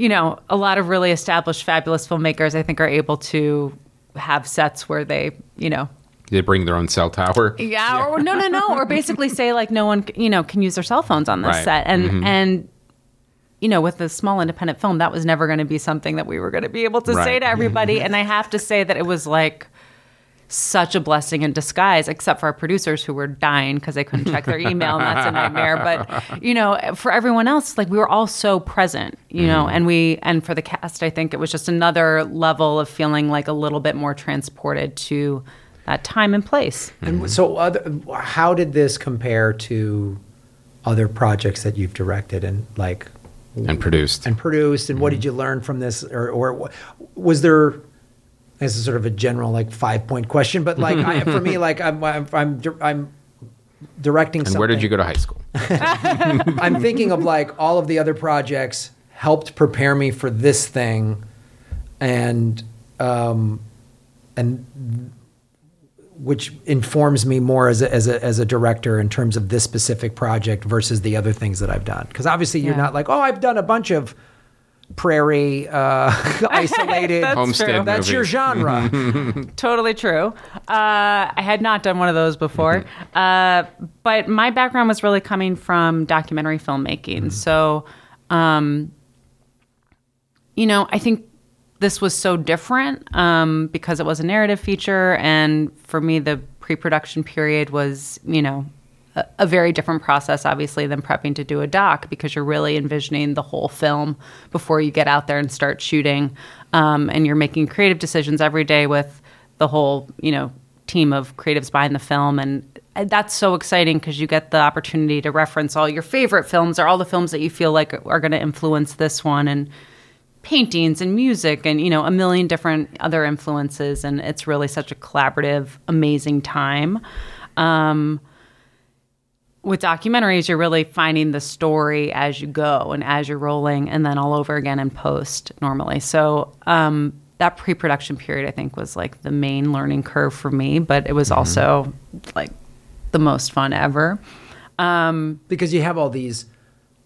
you know, a lot of really established, fabulous filmmakers, I think, are able to have sets where they, you know, they bring their own cell tower? yeah, or no, no, no, or basically say like no one, you know, can use their cell phones on this Right. set, and mm-hmm. and you know, with a small independent film, that was never going to be something that we were going to be able to say to everybody, and I have to say that it was like such a blessing in disguise, except for our producers who were dying because they couldn't check their email, and that's a nightmare. But you know, for everyone else, like we were all so present, you know, mm-hmm. and we and for the cast, I think it was just another level of feeling like a little bit more transported to that time and place. And so, other, how did this compare to other projects that you've directed and like And produced. and produced? And what mm-hmm. did you learn from this? Or, or was there? This is sort of a general like five point question, but like I, for me, like I'm I'm I'm, I'm directing. and something. where did you go to high school? I'm thinking of like all of the other projects helped prepare me for this thing, and um, and which informs me more as a, as a as a director in terms of this specific project versus the other things that I've done. Because obviously you're Yeah. not like, oh, I've done a bunch of prairie uh, isolated. That's Homestead true. That's your genre. Totally true. Uh, I had not done one of those before. uh, but my background was really coming from documentary filmmaking. So, um, you know, I think this was so different um, because it was a narrative feature. And for me, the pre production period was, you know, a, very different process, obviously, than prepping to do a doc because you're really envisioning the whole film before you get out there and start shooting. Um, and you're making creative decisions every day with the whole, you know, team of creatives behind the film. And that's so exciting because you get the opportunity to reference all your favorite films or all the films that you feel like are going to influence this one. And paintings and music and you know a million different other influences and it's really such a collaborative amazing time um, with documentaries you're really finding the story as you go and as you're rolling and then all over again in post normally so um, that pre-production period i think was like the main learning curve for me but it was also like the most fun ever um, because you have all these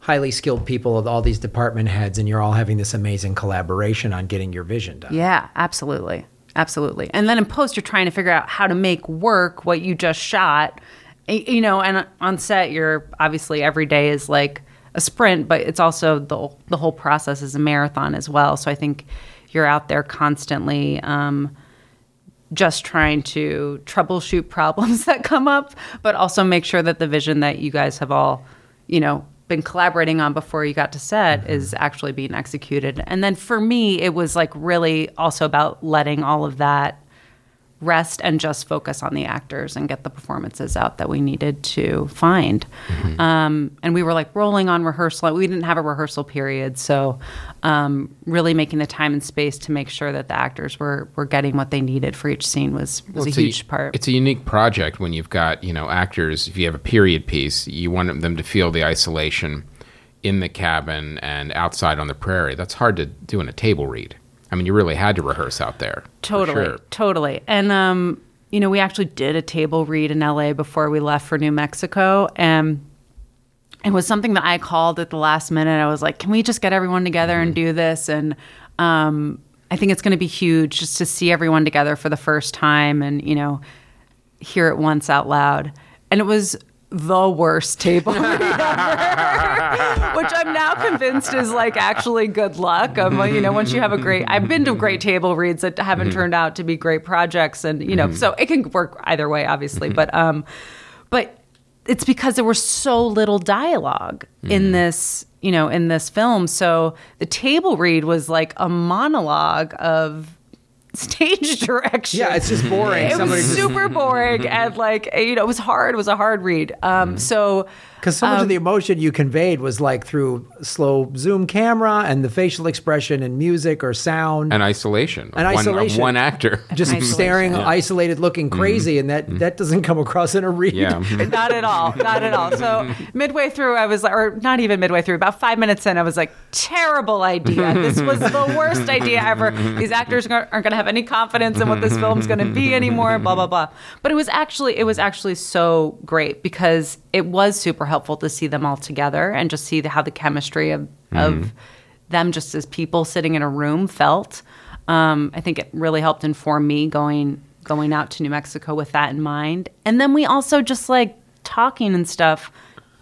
highly skilled people of all these department heads and you're all having this amazing collaboration on getting your vision done. Yeah, absolutely. Absolutely. And then in post, you're trying to figure out how to make work what you just shot. You know, and on set, you're obviously every day is like a sprint, but it's also the, the whole process is a marathon as well. So I think you're out there constantly um, just trying to troubleshoot problems that come up, but also make sure that the vision that you guys have all, you know, been collaborating on before you got to set is actually being executed. And then for me, it was like really also about letting all of that rest and just focus on the actors and get the performances out that we needed to find. Um, and we were like rolling on rehearsal. We didn't have a rehearsal period, so um, really making the time and space to make sure that the actors were were getting what they needed for each scene was was Well, a huge part. It's a unique project when you've got you know actors. If you have a period piece, you want them to feel the isolation in the cabin and outside on the prairie. That's hard to do in a table read. I mean, you really had to rehearse out there. Totally, sure. totally. And um, you know, we actually did a table read in LA before we left for New Mexico, and it was something that I called at the last minute. I was like, "Can we just get everyone together and do this?" And um, I think it's going to be huge just to see everyone together for the first time, and you know, hear it once out loud. And it was the worst table read ever, which I'm now convinced is like actually good luck. Um, you know, once you have a great, I've been to great table reads that haven't turned out to be great projects, and you know, so it can work either way, obviously. But um, but it's because there was so little dialogue in this, you know, in this film. So the table read was like a monologue of stage direction. Yeah, it's just boring. It Somebody was just super boring and like you know it was hard. It was a hard read. Um, so Because so much of the um, emotion you conveyed was like through slow zoom camera and the facial expression and music or sound. And isolation. And one, isolation. one actor. just Isolation. staring, isolated, looking mm-hmm. crazy, and that mm-hmm. that doesn't come across in a read. yeah. Mm-hmm. not at all, not at all. So midway through, I was like, or not even midway through, about five minutes in, I was like, terrible idea. This was the worst idea ever. These actors aren't going to have any confidence in what this film's going to be anymore. Blah blah blah. But it was actually, it was actually so great because it was super helpful to see them all together and just see the, how the chemistry of of them just as people sitting in a room felt. Um, I think it really helped inform me going going out to New Mexico with that in mind. And then we also just like talking and stuff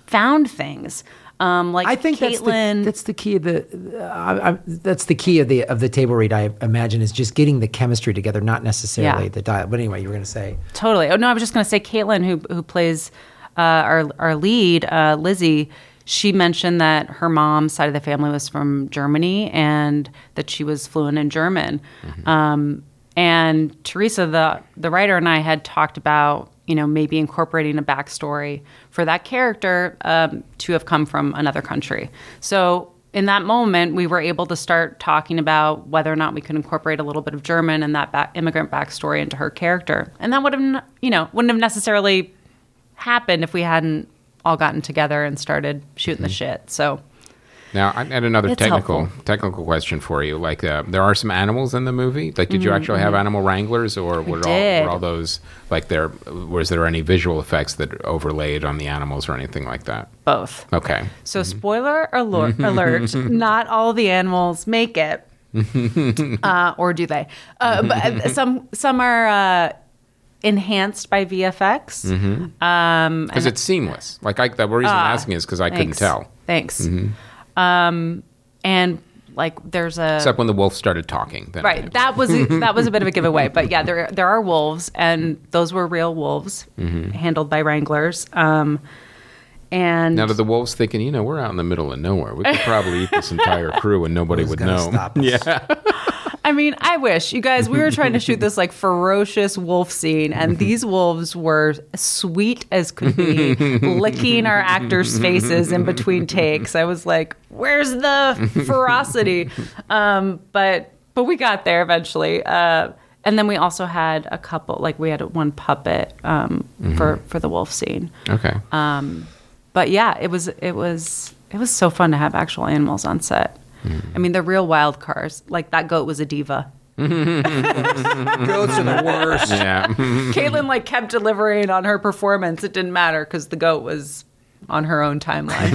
found things. Um, like I think that's the, Caitlin. that's the key of the uh, I, that's the key of the of the table read. I imagine is just getting the chemistry together, not necessarily Yeah. the diet. But anyway, you were going to say Totally. Oh no, I was just going to say Caitlin, who who plays uh, our our lead, uh, Lizzie. She mentioned that her mom's side of the family was from Germany and that she was fluent in German. Um, and Teresa, the the writer, and I had talked about you know maybe incorporating a backstory for that character um, to have come from another country. So in that moment, we were able to start talking about whether or not we could incorporate a little bit of German and that back, immigrant backstory into her character, and that would have, you know, wouldn't have necessarily happened if we hadn't all gotten together and started shooting the shit. So Now, I had another It's technical helpful. technical question for you. Like, uh, there are some animals in the movie. Like, did you actually have animal wranglers, or were all, Mm-hmm. were all those like there? Was there any visual effects that overlaid on the animals or anything like that? Both. Okay. So, spoiler alert, alert not all the animals make it. uh, or do they? Uh, but uh, some some are uh, enhanced by VFX. Um, Because it's seamless. Like, I, the reason I'm asking is because I couldn't thanks. tell. Thanks. Um, and like, there's a Except when the wolf started talking. Then right. That was a, that was a bit of a giveaway. But yeah, there there are wolves, and those were real wolves handled by wranglers. Um, and Now, to the wolves thinking, you know, we're out in the middle of nowhere. We could probably eat this entire crew and nobody would know. stop us? Yeah. I mean, I wish you guys. We were trying to shoot this like ferocious wolf scene, and these wolves were sweet as could be, licking our actors' faces in between takes. I was like, "Where's the ferocity?" Um, but but we got there eventually. Uh, and then we also had a couple, like we had one puppet um, for for the wolf scene. Okay. Um, but yeah, it was it was it was so fun to have actual animals on set. I mean, they're real wild cars. Like that goat was a diva. Goats are the worst. yeah. Caitlin like kept delivering on her performance. It didn't matter because the goat was on her own timeline.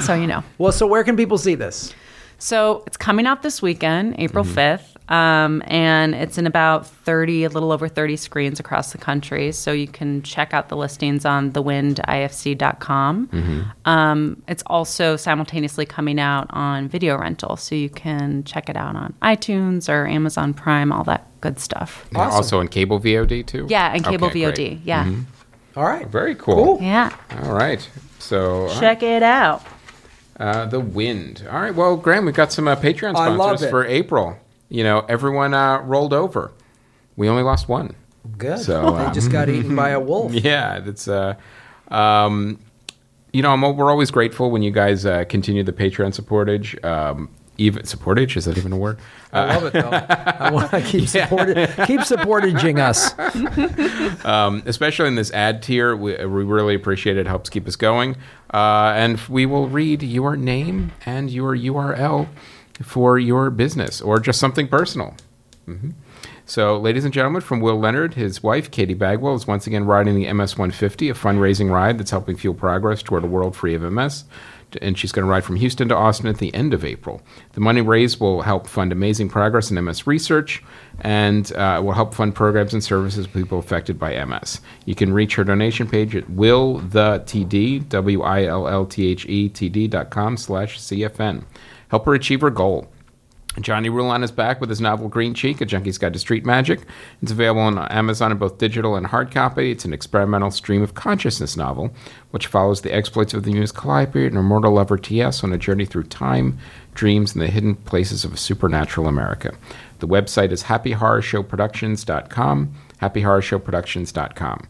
so you know. Well, so where can people see this? So it's coming out this weekend, April mm-hmm. 5th, um, and it's in about 30, a little over 30 screens across the country. So you can check out the listings on thewindifc.com. Um, it's also simultaneously coming out on video rental, so you can check it out on iTunes or Amazon Prime, all that good stuff. Yeah, Also in cable VOD too? Yeah, and cable Okay, VOD. great. Yeah. All right. Very cool. Yeah. All right. So, all right. Check it out. Uh, the wind. All right. Well, Graham, we've got some uh, Patreon I love sponsors it. for April. You know, everyone uh, rolled over. We only lost one. Good. So, they um, just got eaten by a wolf. Yeah, that's. Uh, um, you know, I'm, we're always grateful when you guys uh, continue the Patreon supportage. Um, even supportage is that even a word? I love it though. I want to keep supporting, keep supporting us. um, especially in this ad tier. We, we really appreciate it. It helps keep us going. Uh, and we will read your name and your URL for your business or just something personal. Mhm. So, ladies and gentlemen, from Will Leonard, his wife, Katie Bagwell, is once again riding the MS 150, a fundraising ride that's helping fuel progress toward a world free of MS. And she's going to ride from Houston to Austin at the end of April. The money raised will help fund amazing progress in MS research and uh, will help fund programs and services for people affected by MS. You can reach her donation page at willthetd, W-I-L-L-T-H-E-T-D dot com slash CFN. Help her achieve her goal. Johnny Rulon is back with his novel Green Cheek, A Junkie's Guide to Street Magic. It's available on Amazon in both digital and hard copy. It's an experimental stream of consciousness novel, which follows the exploits of the muse Calliope and her mortal lover T.S. on a journey through time, dreams, and the hidden places of a supernatural America. The website is happyhorrorshowproductions.com, happyhorrorshowproductions.com.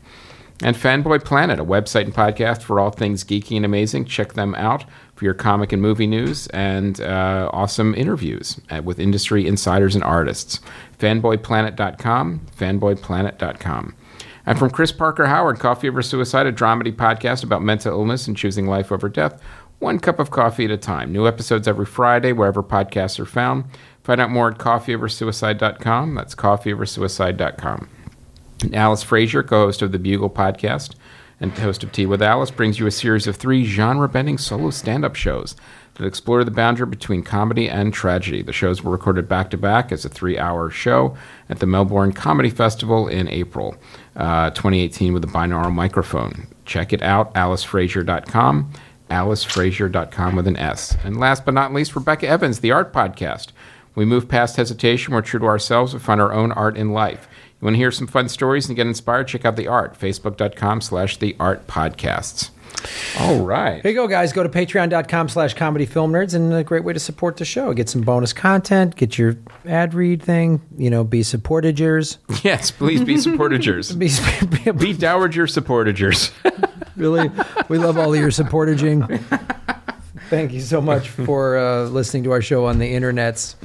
And Fanboy Planet, a website and podcast for all things geeky and amazing. Check them out for your comic and movie news and uh, awesome interviews uh, with industry insiders and artists. Fanboyplanet.com, fanboyplanet.com. And from Chris Parker Howard, Coffee Over Suicide, a dramedy podcast about mental illness and choosing life over death, one cup of coffee at a time. New episodes every Friday, wherever podcasts are found. Find out more at coffeeoversuicide.com. That's coffeeoversuicide.com. And Alice Fraser, co host of the Bugle podcast and host of Tea with Alice, brings you a series of three genre bending solo stand up shows that explore the boundary between comedy and tragedy. The shows were recorded back to back as a three hour show at the Melbourne Comedy Festival in April uh, 2018 with a binaural microphone. Check it out, alicefraser.com, alicefraser.com with an S. And last but not least, Rebecca Evans, the Art Podcast. We move past hesitation, we're true to ourselves, we find our own art in life. You want to hear some fun stories and get inspired? Check out the art, facebook.com slash the art podcasts. All right. Here you go, guys. Go to patreon.com slash comedy film nerds and a great way to support the show. Get some bonus content, get your ad read thing, you know, be supportagers. Yes, please be supportagers. Be, be, be dowager supportagers. really, we love all of your supportaging. Thank you so much for uh, listening to our show on the internets.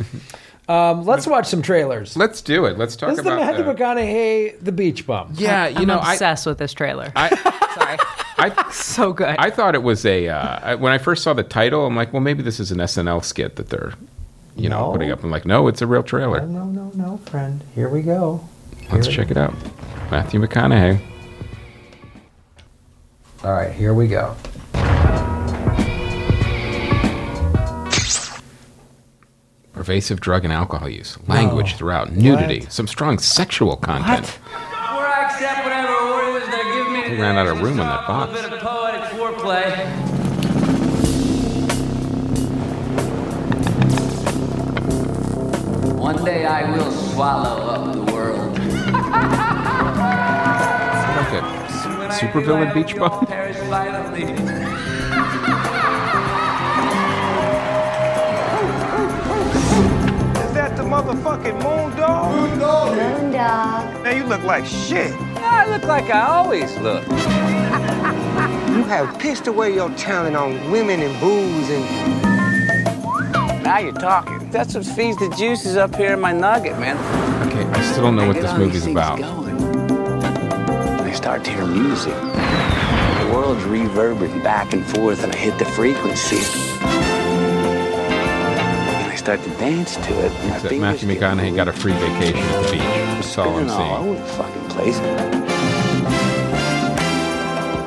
Um, let's watch some trailers. Let's do it. Let's talk This is the about Matthew the- McConaughey, the beach bum. Yeah, you know. I'm know, I, obsessed with this trailer. I, Sorry. I So good. I thought it was a uh, I- when I first saw the title, I'm like, well, maybe this is an SNL skit that they're, you know, No. putting up. I'm like, no, it's a real trailer. No, no, no, friend. Here we go. Let's Here- check it out. Matthew McConaughey. All right, here we go. Pervasive drug and alcohol use, language throughout, nudity, What? some strong sexual content. Where I accept whatever orders they give me. They ran out of room on that A box. little bit of poetic foreplay. One day I will swallow up the world. Like a supervillain beach bum. Motherfucking moon dog? Moon dog. Moon dog. Man, you look like shit. I look like I always look. You have pissed away your talent on women and booze and. Now you're talking. That's what feeds the juices up here in my nugget, man. Okay, I still don't know what this movie's about. Going. I start to hear music. The world's reverberating back and forth, and I hit the frequency. And I start to dance to it. and Except Matthew McConaughey got a free vacation at the beach. That's all I'm Spinning all over the fucking place.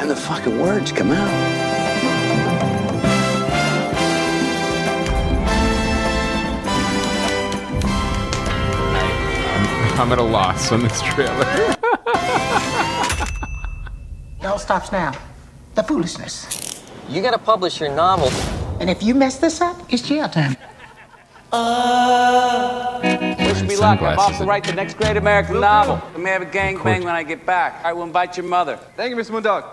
And the fucking words come out. I'm, I'm at a loss on this trailer. It all stops now. The foolishness. You gotta publish your novel. And if you mess this up, it's jail time. Wish me luck. I'm off to write the next great American novel. I may have a gang bang when I get back. I will invite your mother. Thank you, Mr. Moondog.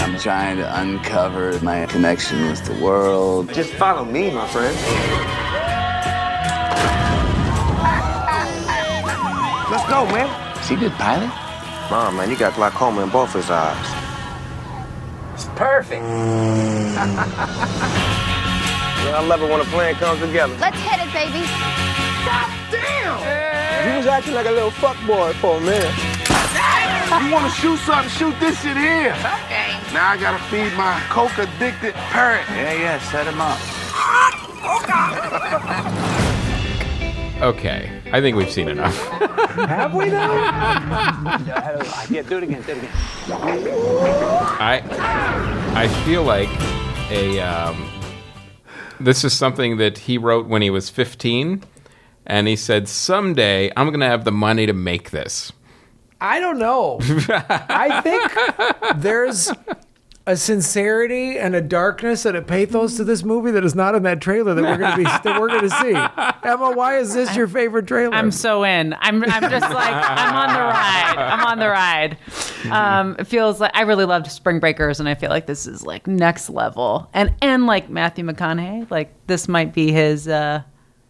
I'm trying to uncover my connection with the world. Just follow me, my friend. Let's go, man. Is he a good pilot? Mom, man, you got glaucoma in both his eyes. It's perfect. I love it when a plan comes together. Let's hit it, baby. God damn! You was acting like a little fuck boy for a minute. You want to shoot something? Shoot this shit here. Okay. Now I gotta feed my coke addicted parrot. Yeah, yeah, set him up. Okay, I think we've seen enough. Have we though? Yeah, do it again, do it again. I I feel like a um, this is something that he wrote when he was 15, and he said someday I'm gonna have the money to make this. I don't know. I think there's a sincerity and a darkness and a pathos to this movie that is not in that trailer that we're going to be that we're going to see. Emma, why is this your favorite trailer? I'm so in. I'm I'm just like I'm on the ride. I'm on the ride. Um, it feels like I really loved Spring Breakers, and I feel like this is like next level. And and like Matthew McConaughey, like this might be his uh,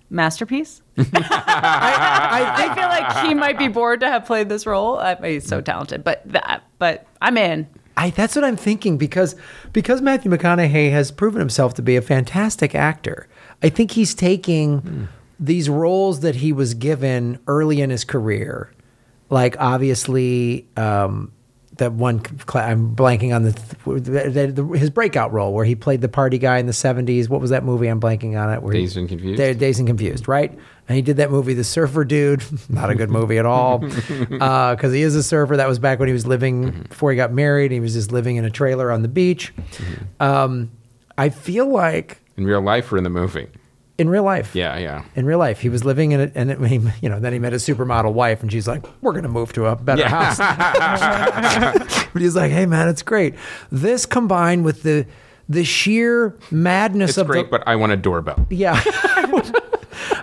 masterpiece. I, I feel like he might be bored to have played this role. I, he's so talented, but that but I'm in. I, that's what I'm thinking because because Matthew McConaughey has proven himself to be a fantastic actor. I think he's taking these roles that he was given early in his career, like obviously um, that one. I'm blanking on the, the, the his breakout role where he played the party guy in the '70s. What was that movie? I'm blanking on it. Where he- Dazed and Confused? Da- Dazed and Confused, right? And he did that movie, The Surfer Dude. Not a good movie at all, uh, because he is a surfer. That was back when he was living mm-hmm. before he got married. He was just living in a trailer on the beach. Mm-hmm. Um, I feel like In real life or in the movie? In real life, Yeah, yeah. in real life, he was living in it, and it, he, you know, then he met a supermodel wife, and she's like, "We're gonna move to a better house." but he's like, "Hey, man, it's great." This combined with the the sheer madness It's of great, the but I want a doorbell. yeah.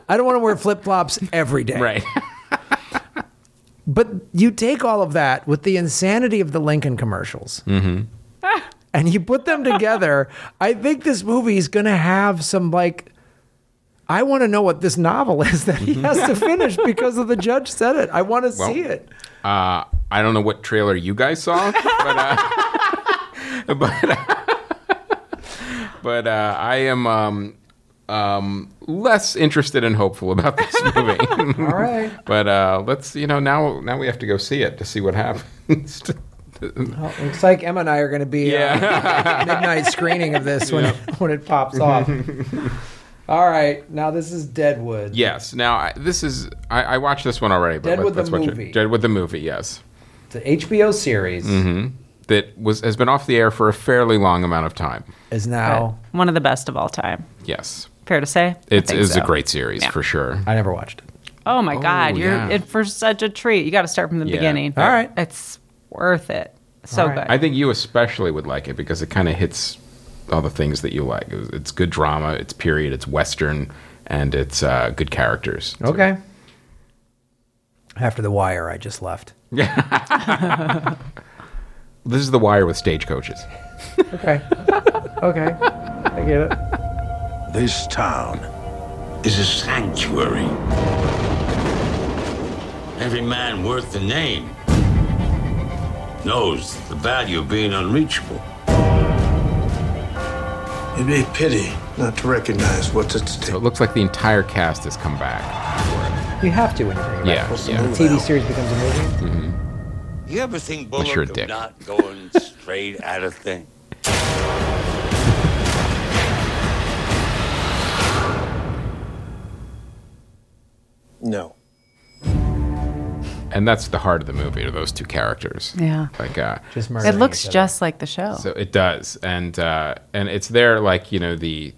I don't want to wear flip flops every day. Right. But you take all of that with the insanity of the Lincoln commercials, mm-hmm. and you put them together. I think this movie is going to have some like. I want to know what this novel is that he has to finish because of the judge said it. I want to Well, see it. Uh, I don't know what trailer you guys saw, but uh, but uh, but uh, I am um, um, less interested and hopeful about this movie. All right. but uh, let's you know now now we have to go see it to see what happens. Well, looks like Emma and I are going to be uh, midnight screening of this when it, when it pops off. All right, now this is Deadwood. Yes. Now I, this is I, I watched this one already. But Deadwood let's the watch movie. It. Deadwood the movie. Yes. It's an HBO series. Mm-hmm. That was has been off the air for a fairly long amount of time. Is now. One of the best of all time. Yes. Fair to say? It's is so. a great series Yeah. for sure. I never watched it. Oh my God, you're yeah. in for such a treat. You got to start from the Yeah. beginning. All right. It's worth it. So All right. good. I think you especially would like it because it kind of hits all the things that you like. It's- It's good drama, it's period, it's western, and it's uh, good characters. Okay. After The Wire, I just left. Yeah. This is The Wire with stagecoaches. Okay. okay. I get it. This town is a sanctuary. Every man worth the name knows the value of being unreachable. It'd be a pity not to recognize what's at So stake. it looks like the entire cast has come back. You have to when you bring it Yeah, back. yeah. When a TV series becomes a movie. Mm-hmm. You ever think Unless you're a dick. of not going straight at a thing? No. And that's the heart of the movie, are those two characters. Yeah. Like, uh, Just it looks just like the show. So it does, and uh, and it's there like you know the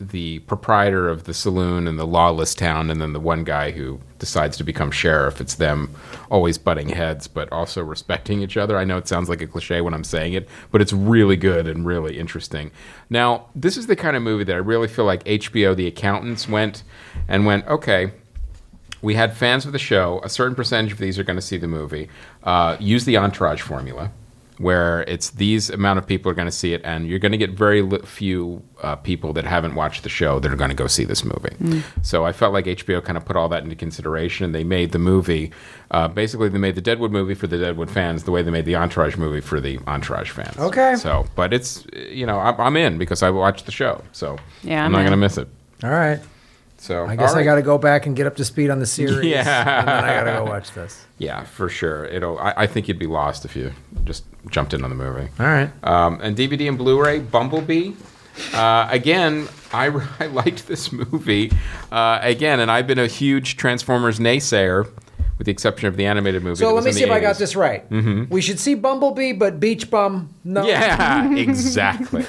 the proprietor of the saloon and the lawless town, and then the one guy who decides to become sheriff. It's them always butting heads, but also respecting each other. I know it sounds like a cliche when I'm saying it, but it's really good and really interesting. Now, this is the kind of movie that I really feel like HBO, the accountants, went and went okay we had fans of the show. A certain percentage of these are going to see the movie. Uh, use the entourage formula, where it's these amount of people are going to see it, and you're going to get very li- few uh, people that haven't watched the show that are going to go see this movie. So I felt like HBO kind of put all that into consideration, and they made the movie. Uh, basically, they made the Deadwood movie for the Deadwood fans, the way they made the Entourage movie for the Entourage fans. Okay. So, but it's you know I'm, I'm in because I watched the show, so Yeah, I'm, I'm not going to miss it. All right. So I guess all I got to go back and get up to speed on the series. Yeah. And then I got to go watch this. Yeah, for sure. It'll. I, I think you'd be lost if you just jumped in on the movie. All right. Um, and DVD and Blu-ray, Bumblebee. Uh, again, I, I liked this movie. Uh, again, and I've been a huge Transformers naysayer, with the exception of the animated movie. So let me see if I got this right. Mm-hmm. We should see Bumblebee, but Beach Bum, no. Yeah, exactly.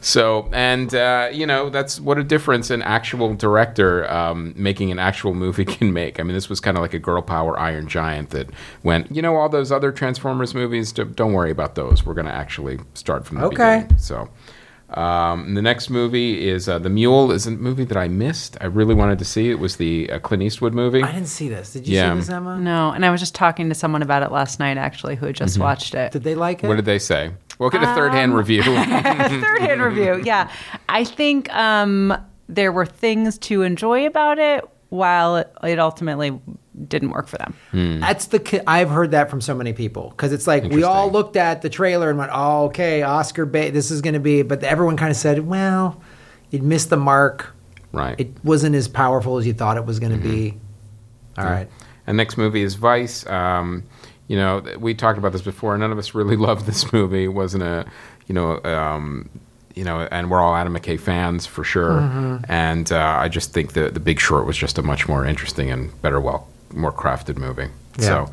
So, and uh, you know, that's what a difference an actual director um, making an actual movie can make. I mean, this was kind of like a girl power Iron Giant that went, you know, all those other Transformers movies. Don't worry about those. We're going to actually start from the Okay. beginning. So. Um, the next movie is uh, The Mule. Is a movie that I missed. I really wanted to see. It was the uh, Clint Eastwood movie. I didn't see this. Did you Yeah. see this, Emma? no, and I was just talking to someone about it last night, actually, who had just watched it. Did they like it? What did they say? We'll get a third-hand review. third hand review. Yeah. I think um, there were things to enjoy about it while it, it ultimately didn't work for them. That's the. I've heard that from so many people because it's like we all looked at the trailer and went, "Oh, okay, Oscar bait. This is going to be," but everyone kind of said, "Well, it missed the mark. right. It wasn't as powerful as you thought it was going to be." Mm-hmm. All right. And next movie is Vice. Um, you know, we talked about this before. None of us really loved this movie. It wasn't a, you know, um, you know, and we're all Adam McKay fans for sure. Mm-hmm. And uh, I just think the the Big Short was just a much more interesting and better, well, more crafted movie. Yeah. So,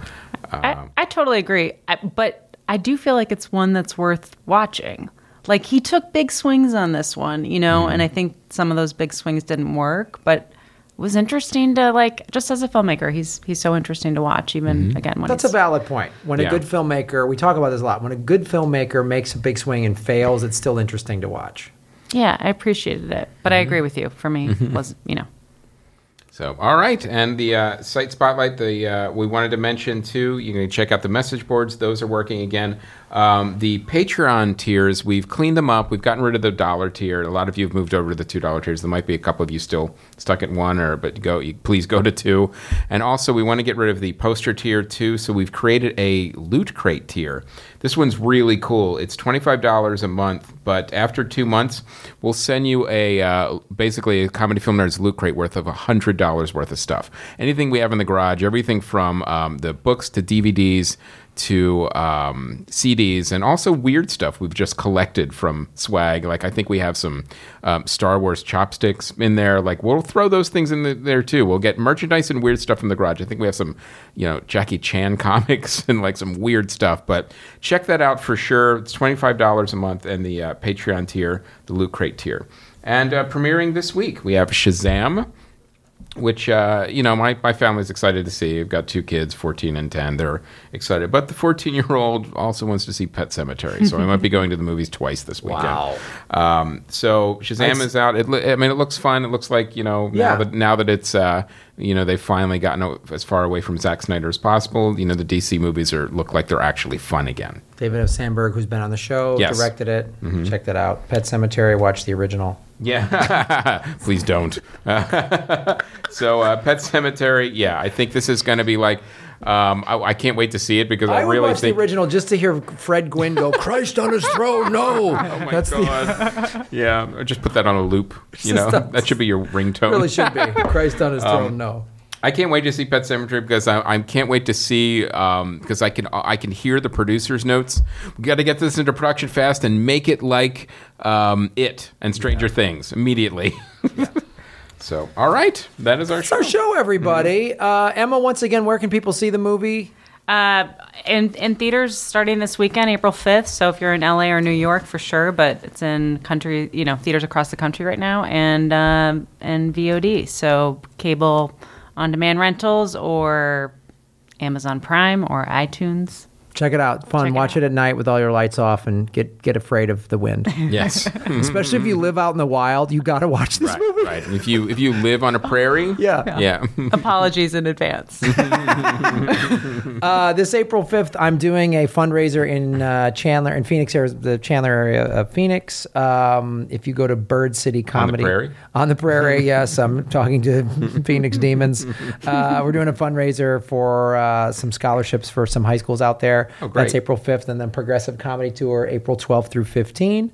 I, I totally agree. I, but I do feel like it's one that's worth watching. Like he took big swings on this one, you know, Mm-hmm. and I think some of those big swings didn't work, but it was interesting to like just as a filmmaker, he's he's so interesting to watch even Mm-hmm. again when That's a valid point. When a good filmmaker, we talk about this a lot. When a good filmmaker makes a big swing and fails, it's still interesting to watch. Yeah, I appreciated it. But I agree with you. For me, Mm-hmm. was you know. So, all right, and the uh, site spotlight. The uh, we wanted to mention too. You can check out the message boards; those are working again. Um, the Patreon tiers, we've cleaned them up. We've gotten rid of the dollar tier. A lot of you have moved over to the two dollar tiers. There might be a couple of you still stuck at one, or but go please go to two. And also, we want to get rid of the poster tier too. So we've created a loot crate tier. This one's really cool. It's twenty five dollars a month, but after two months, we'll send you a uh, basically a comedy film nerds loot crate worth of hundred dollars worth of stuff. Anything we have in the garage, everything from um, the books to DVDs to um, CDs and also weird stuff we've just collected from swag. Like I think we have some um, Star Wars chopsticks in there. Like we'll throw those things in the, there too. We'll get merchandise and weird stuff from the garage. I think we have some, you know, Jackie Chan comics and like some weird stuff. But check that out for sure. It's twenty five dollars a month and the uh, Patreon tier, the Loot Crate tier. And uh, premiering this week, we have Shazam which uh, you know my, my family's excited to see. I've got two kids, 14 and 10. They're excited, but the 14 year old also wants to see Pet Sematary, so I might be going to the movies twice this weekend. Wow. Um, so Shazam is out. It, I mean, it looks fun. It looks like you know Yeah. now that now that it's uh, you know they've finally gotten as far away from Zack Snyder as possible. You know the DC movies are look like they're actually fun again. David O. Sandberg, who's been on the show, Yes. directed it. Check that out. Pet Sematary. Watch the original. Yeah, please don't. so, uh, Pet Sematary. Yeah, I think this is going to be like. Um, I, I can't wait to see it because I, I would really watch think. the original just to hear Fred Gwynne go, "Christ on his throne, no!" Oh my That's the god! yeah, or just put that on a loop. You know, that should be your ringtone. really should be. Christ on his Um, throne, no. I can't wait to see Pet Sematary because I, I can't wait to see because I can I can hear the producers' notes. We got to get this into production fast and make it like um, it and Stranger Things immediately. so, all right, that is our It's show. our show, everybody. Uh, Emma, once again, where can people see the movie? Uh, in in theaters starting this weekend, April fifth. So if you're in LA or New York, for sure, but it's in country, you know, theaters across the country right now, and um, and VOD. So cable on demand rentals or Amazon Prime or iTunes. Check it out. Fun. Check it Watch it, out. at night with all your lights off and get get afraid of the wind. Yes. Especially if you live out in the wild, you got to watch this right, movie. right. If you if you live on a prairie, Yeah. yeah, Apologies in advance. Uh, this April 5th, I'm doing a fundraiser in uh, Chandler, in Phoenix, Arizona, the Chandler area of Phoenix. Um, if you go to Bird City Comedy. prairie? On the prairie, yes. I'm talking to Phoenix Demons. Uh, we're doing a fundraiser for uh, some scholarships for some high schools out there. Oh, great. That's April 5th. And then Progressive Comedy Tour, April 12th through 15.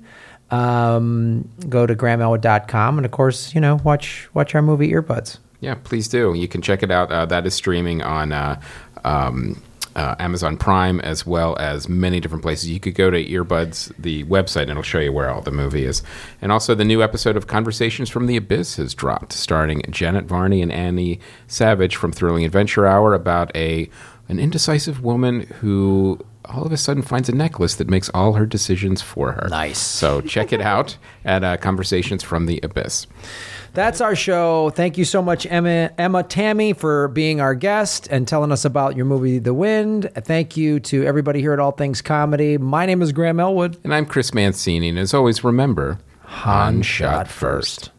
Um, go to grahamelwood.com. And of course, you know, watch watch our movie Earbuds. yeah. Please do. You can check it out. Uh, that is streaming on. Uh, um, uh, Amazon Prime, as well as many different places. You could go to Earbuds, the website, and it'll show you where all the movie is. And also, the new episode of Conversations from the Abyss has dropped, starring Janet Varney and Annie Savage from Thrilling Adventure Hour about a an indecisive woman who all of a sudden finds a necklace that makes all her decisions for her. Nice. So check it out at uh, Conversations from the Abyss. That's our show. Thank you so much, Emma, Emma Tammi, for being our guest and telling us about your movie, The Wind. Thank you to everybody here at All Things Comedy. My name is Graham Elwood. And I'm Chris Mancini, and as always, remember, Han shot first.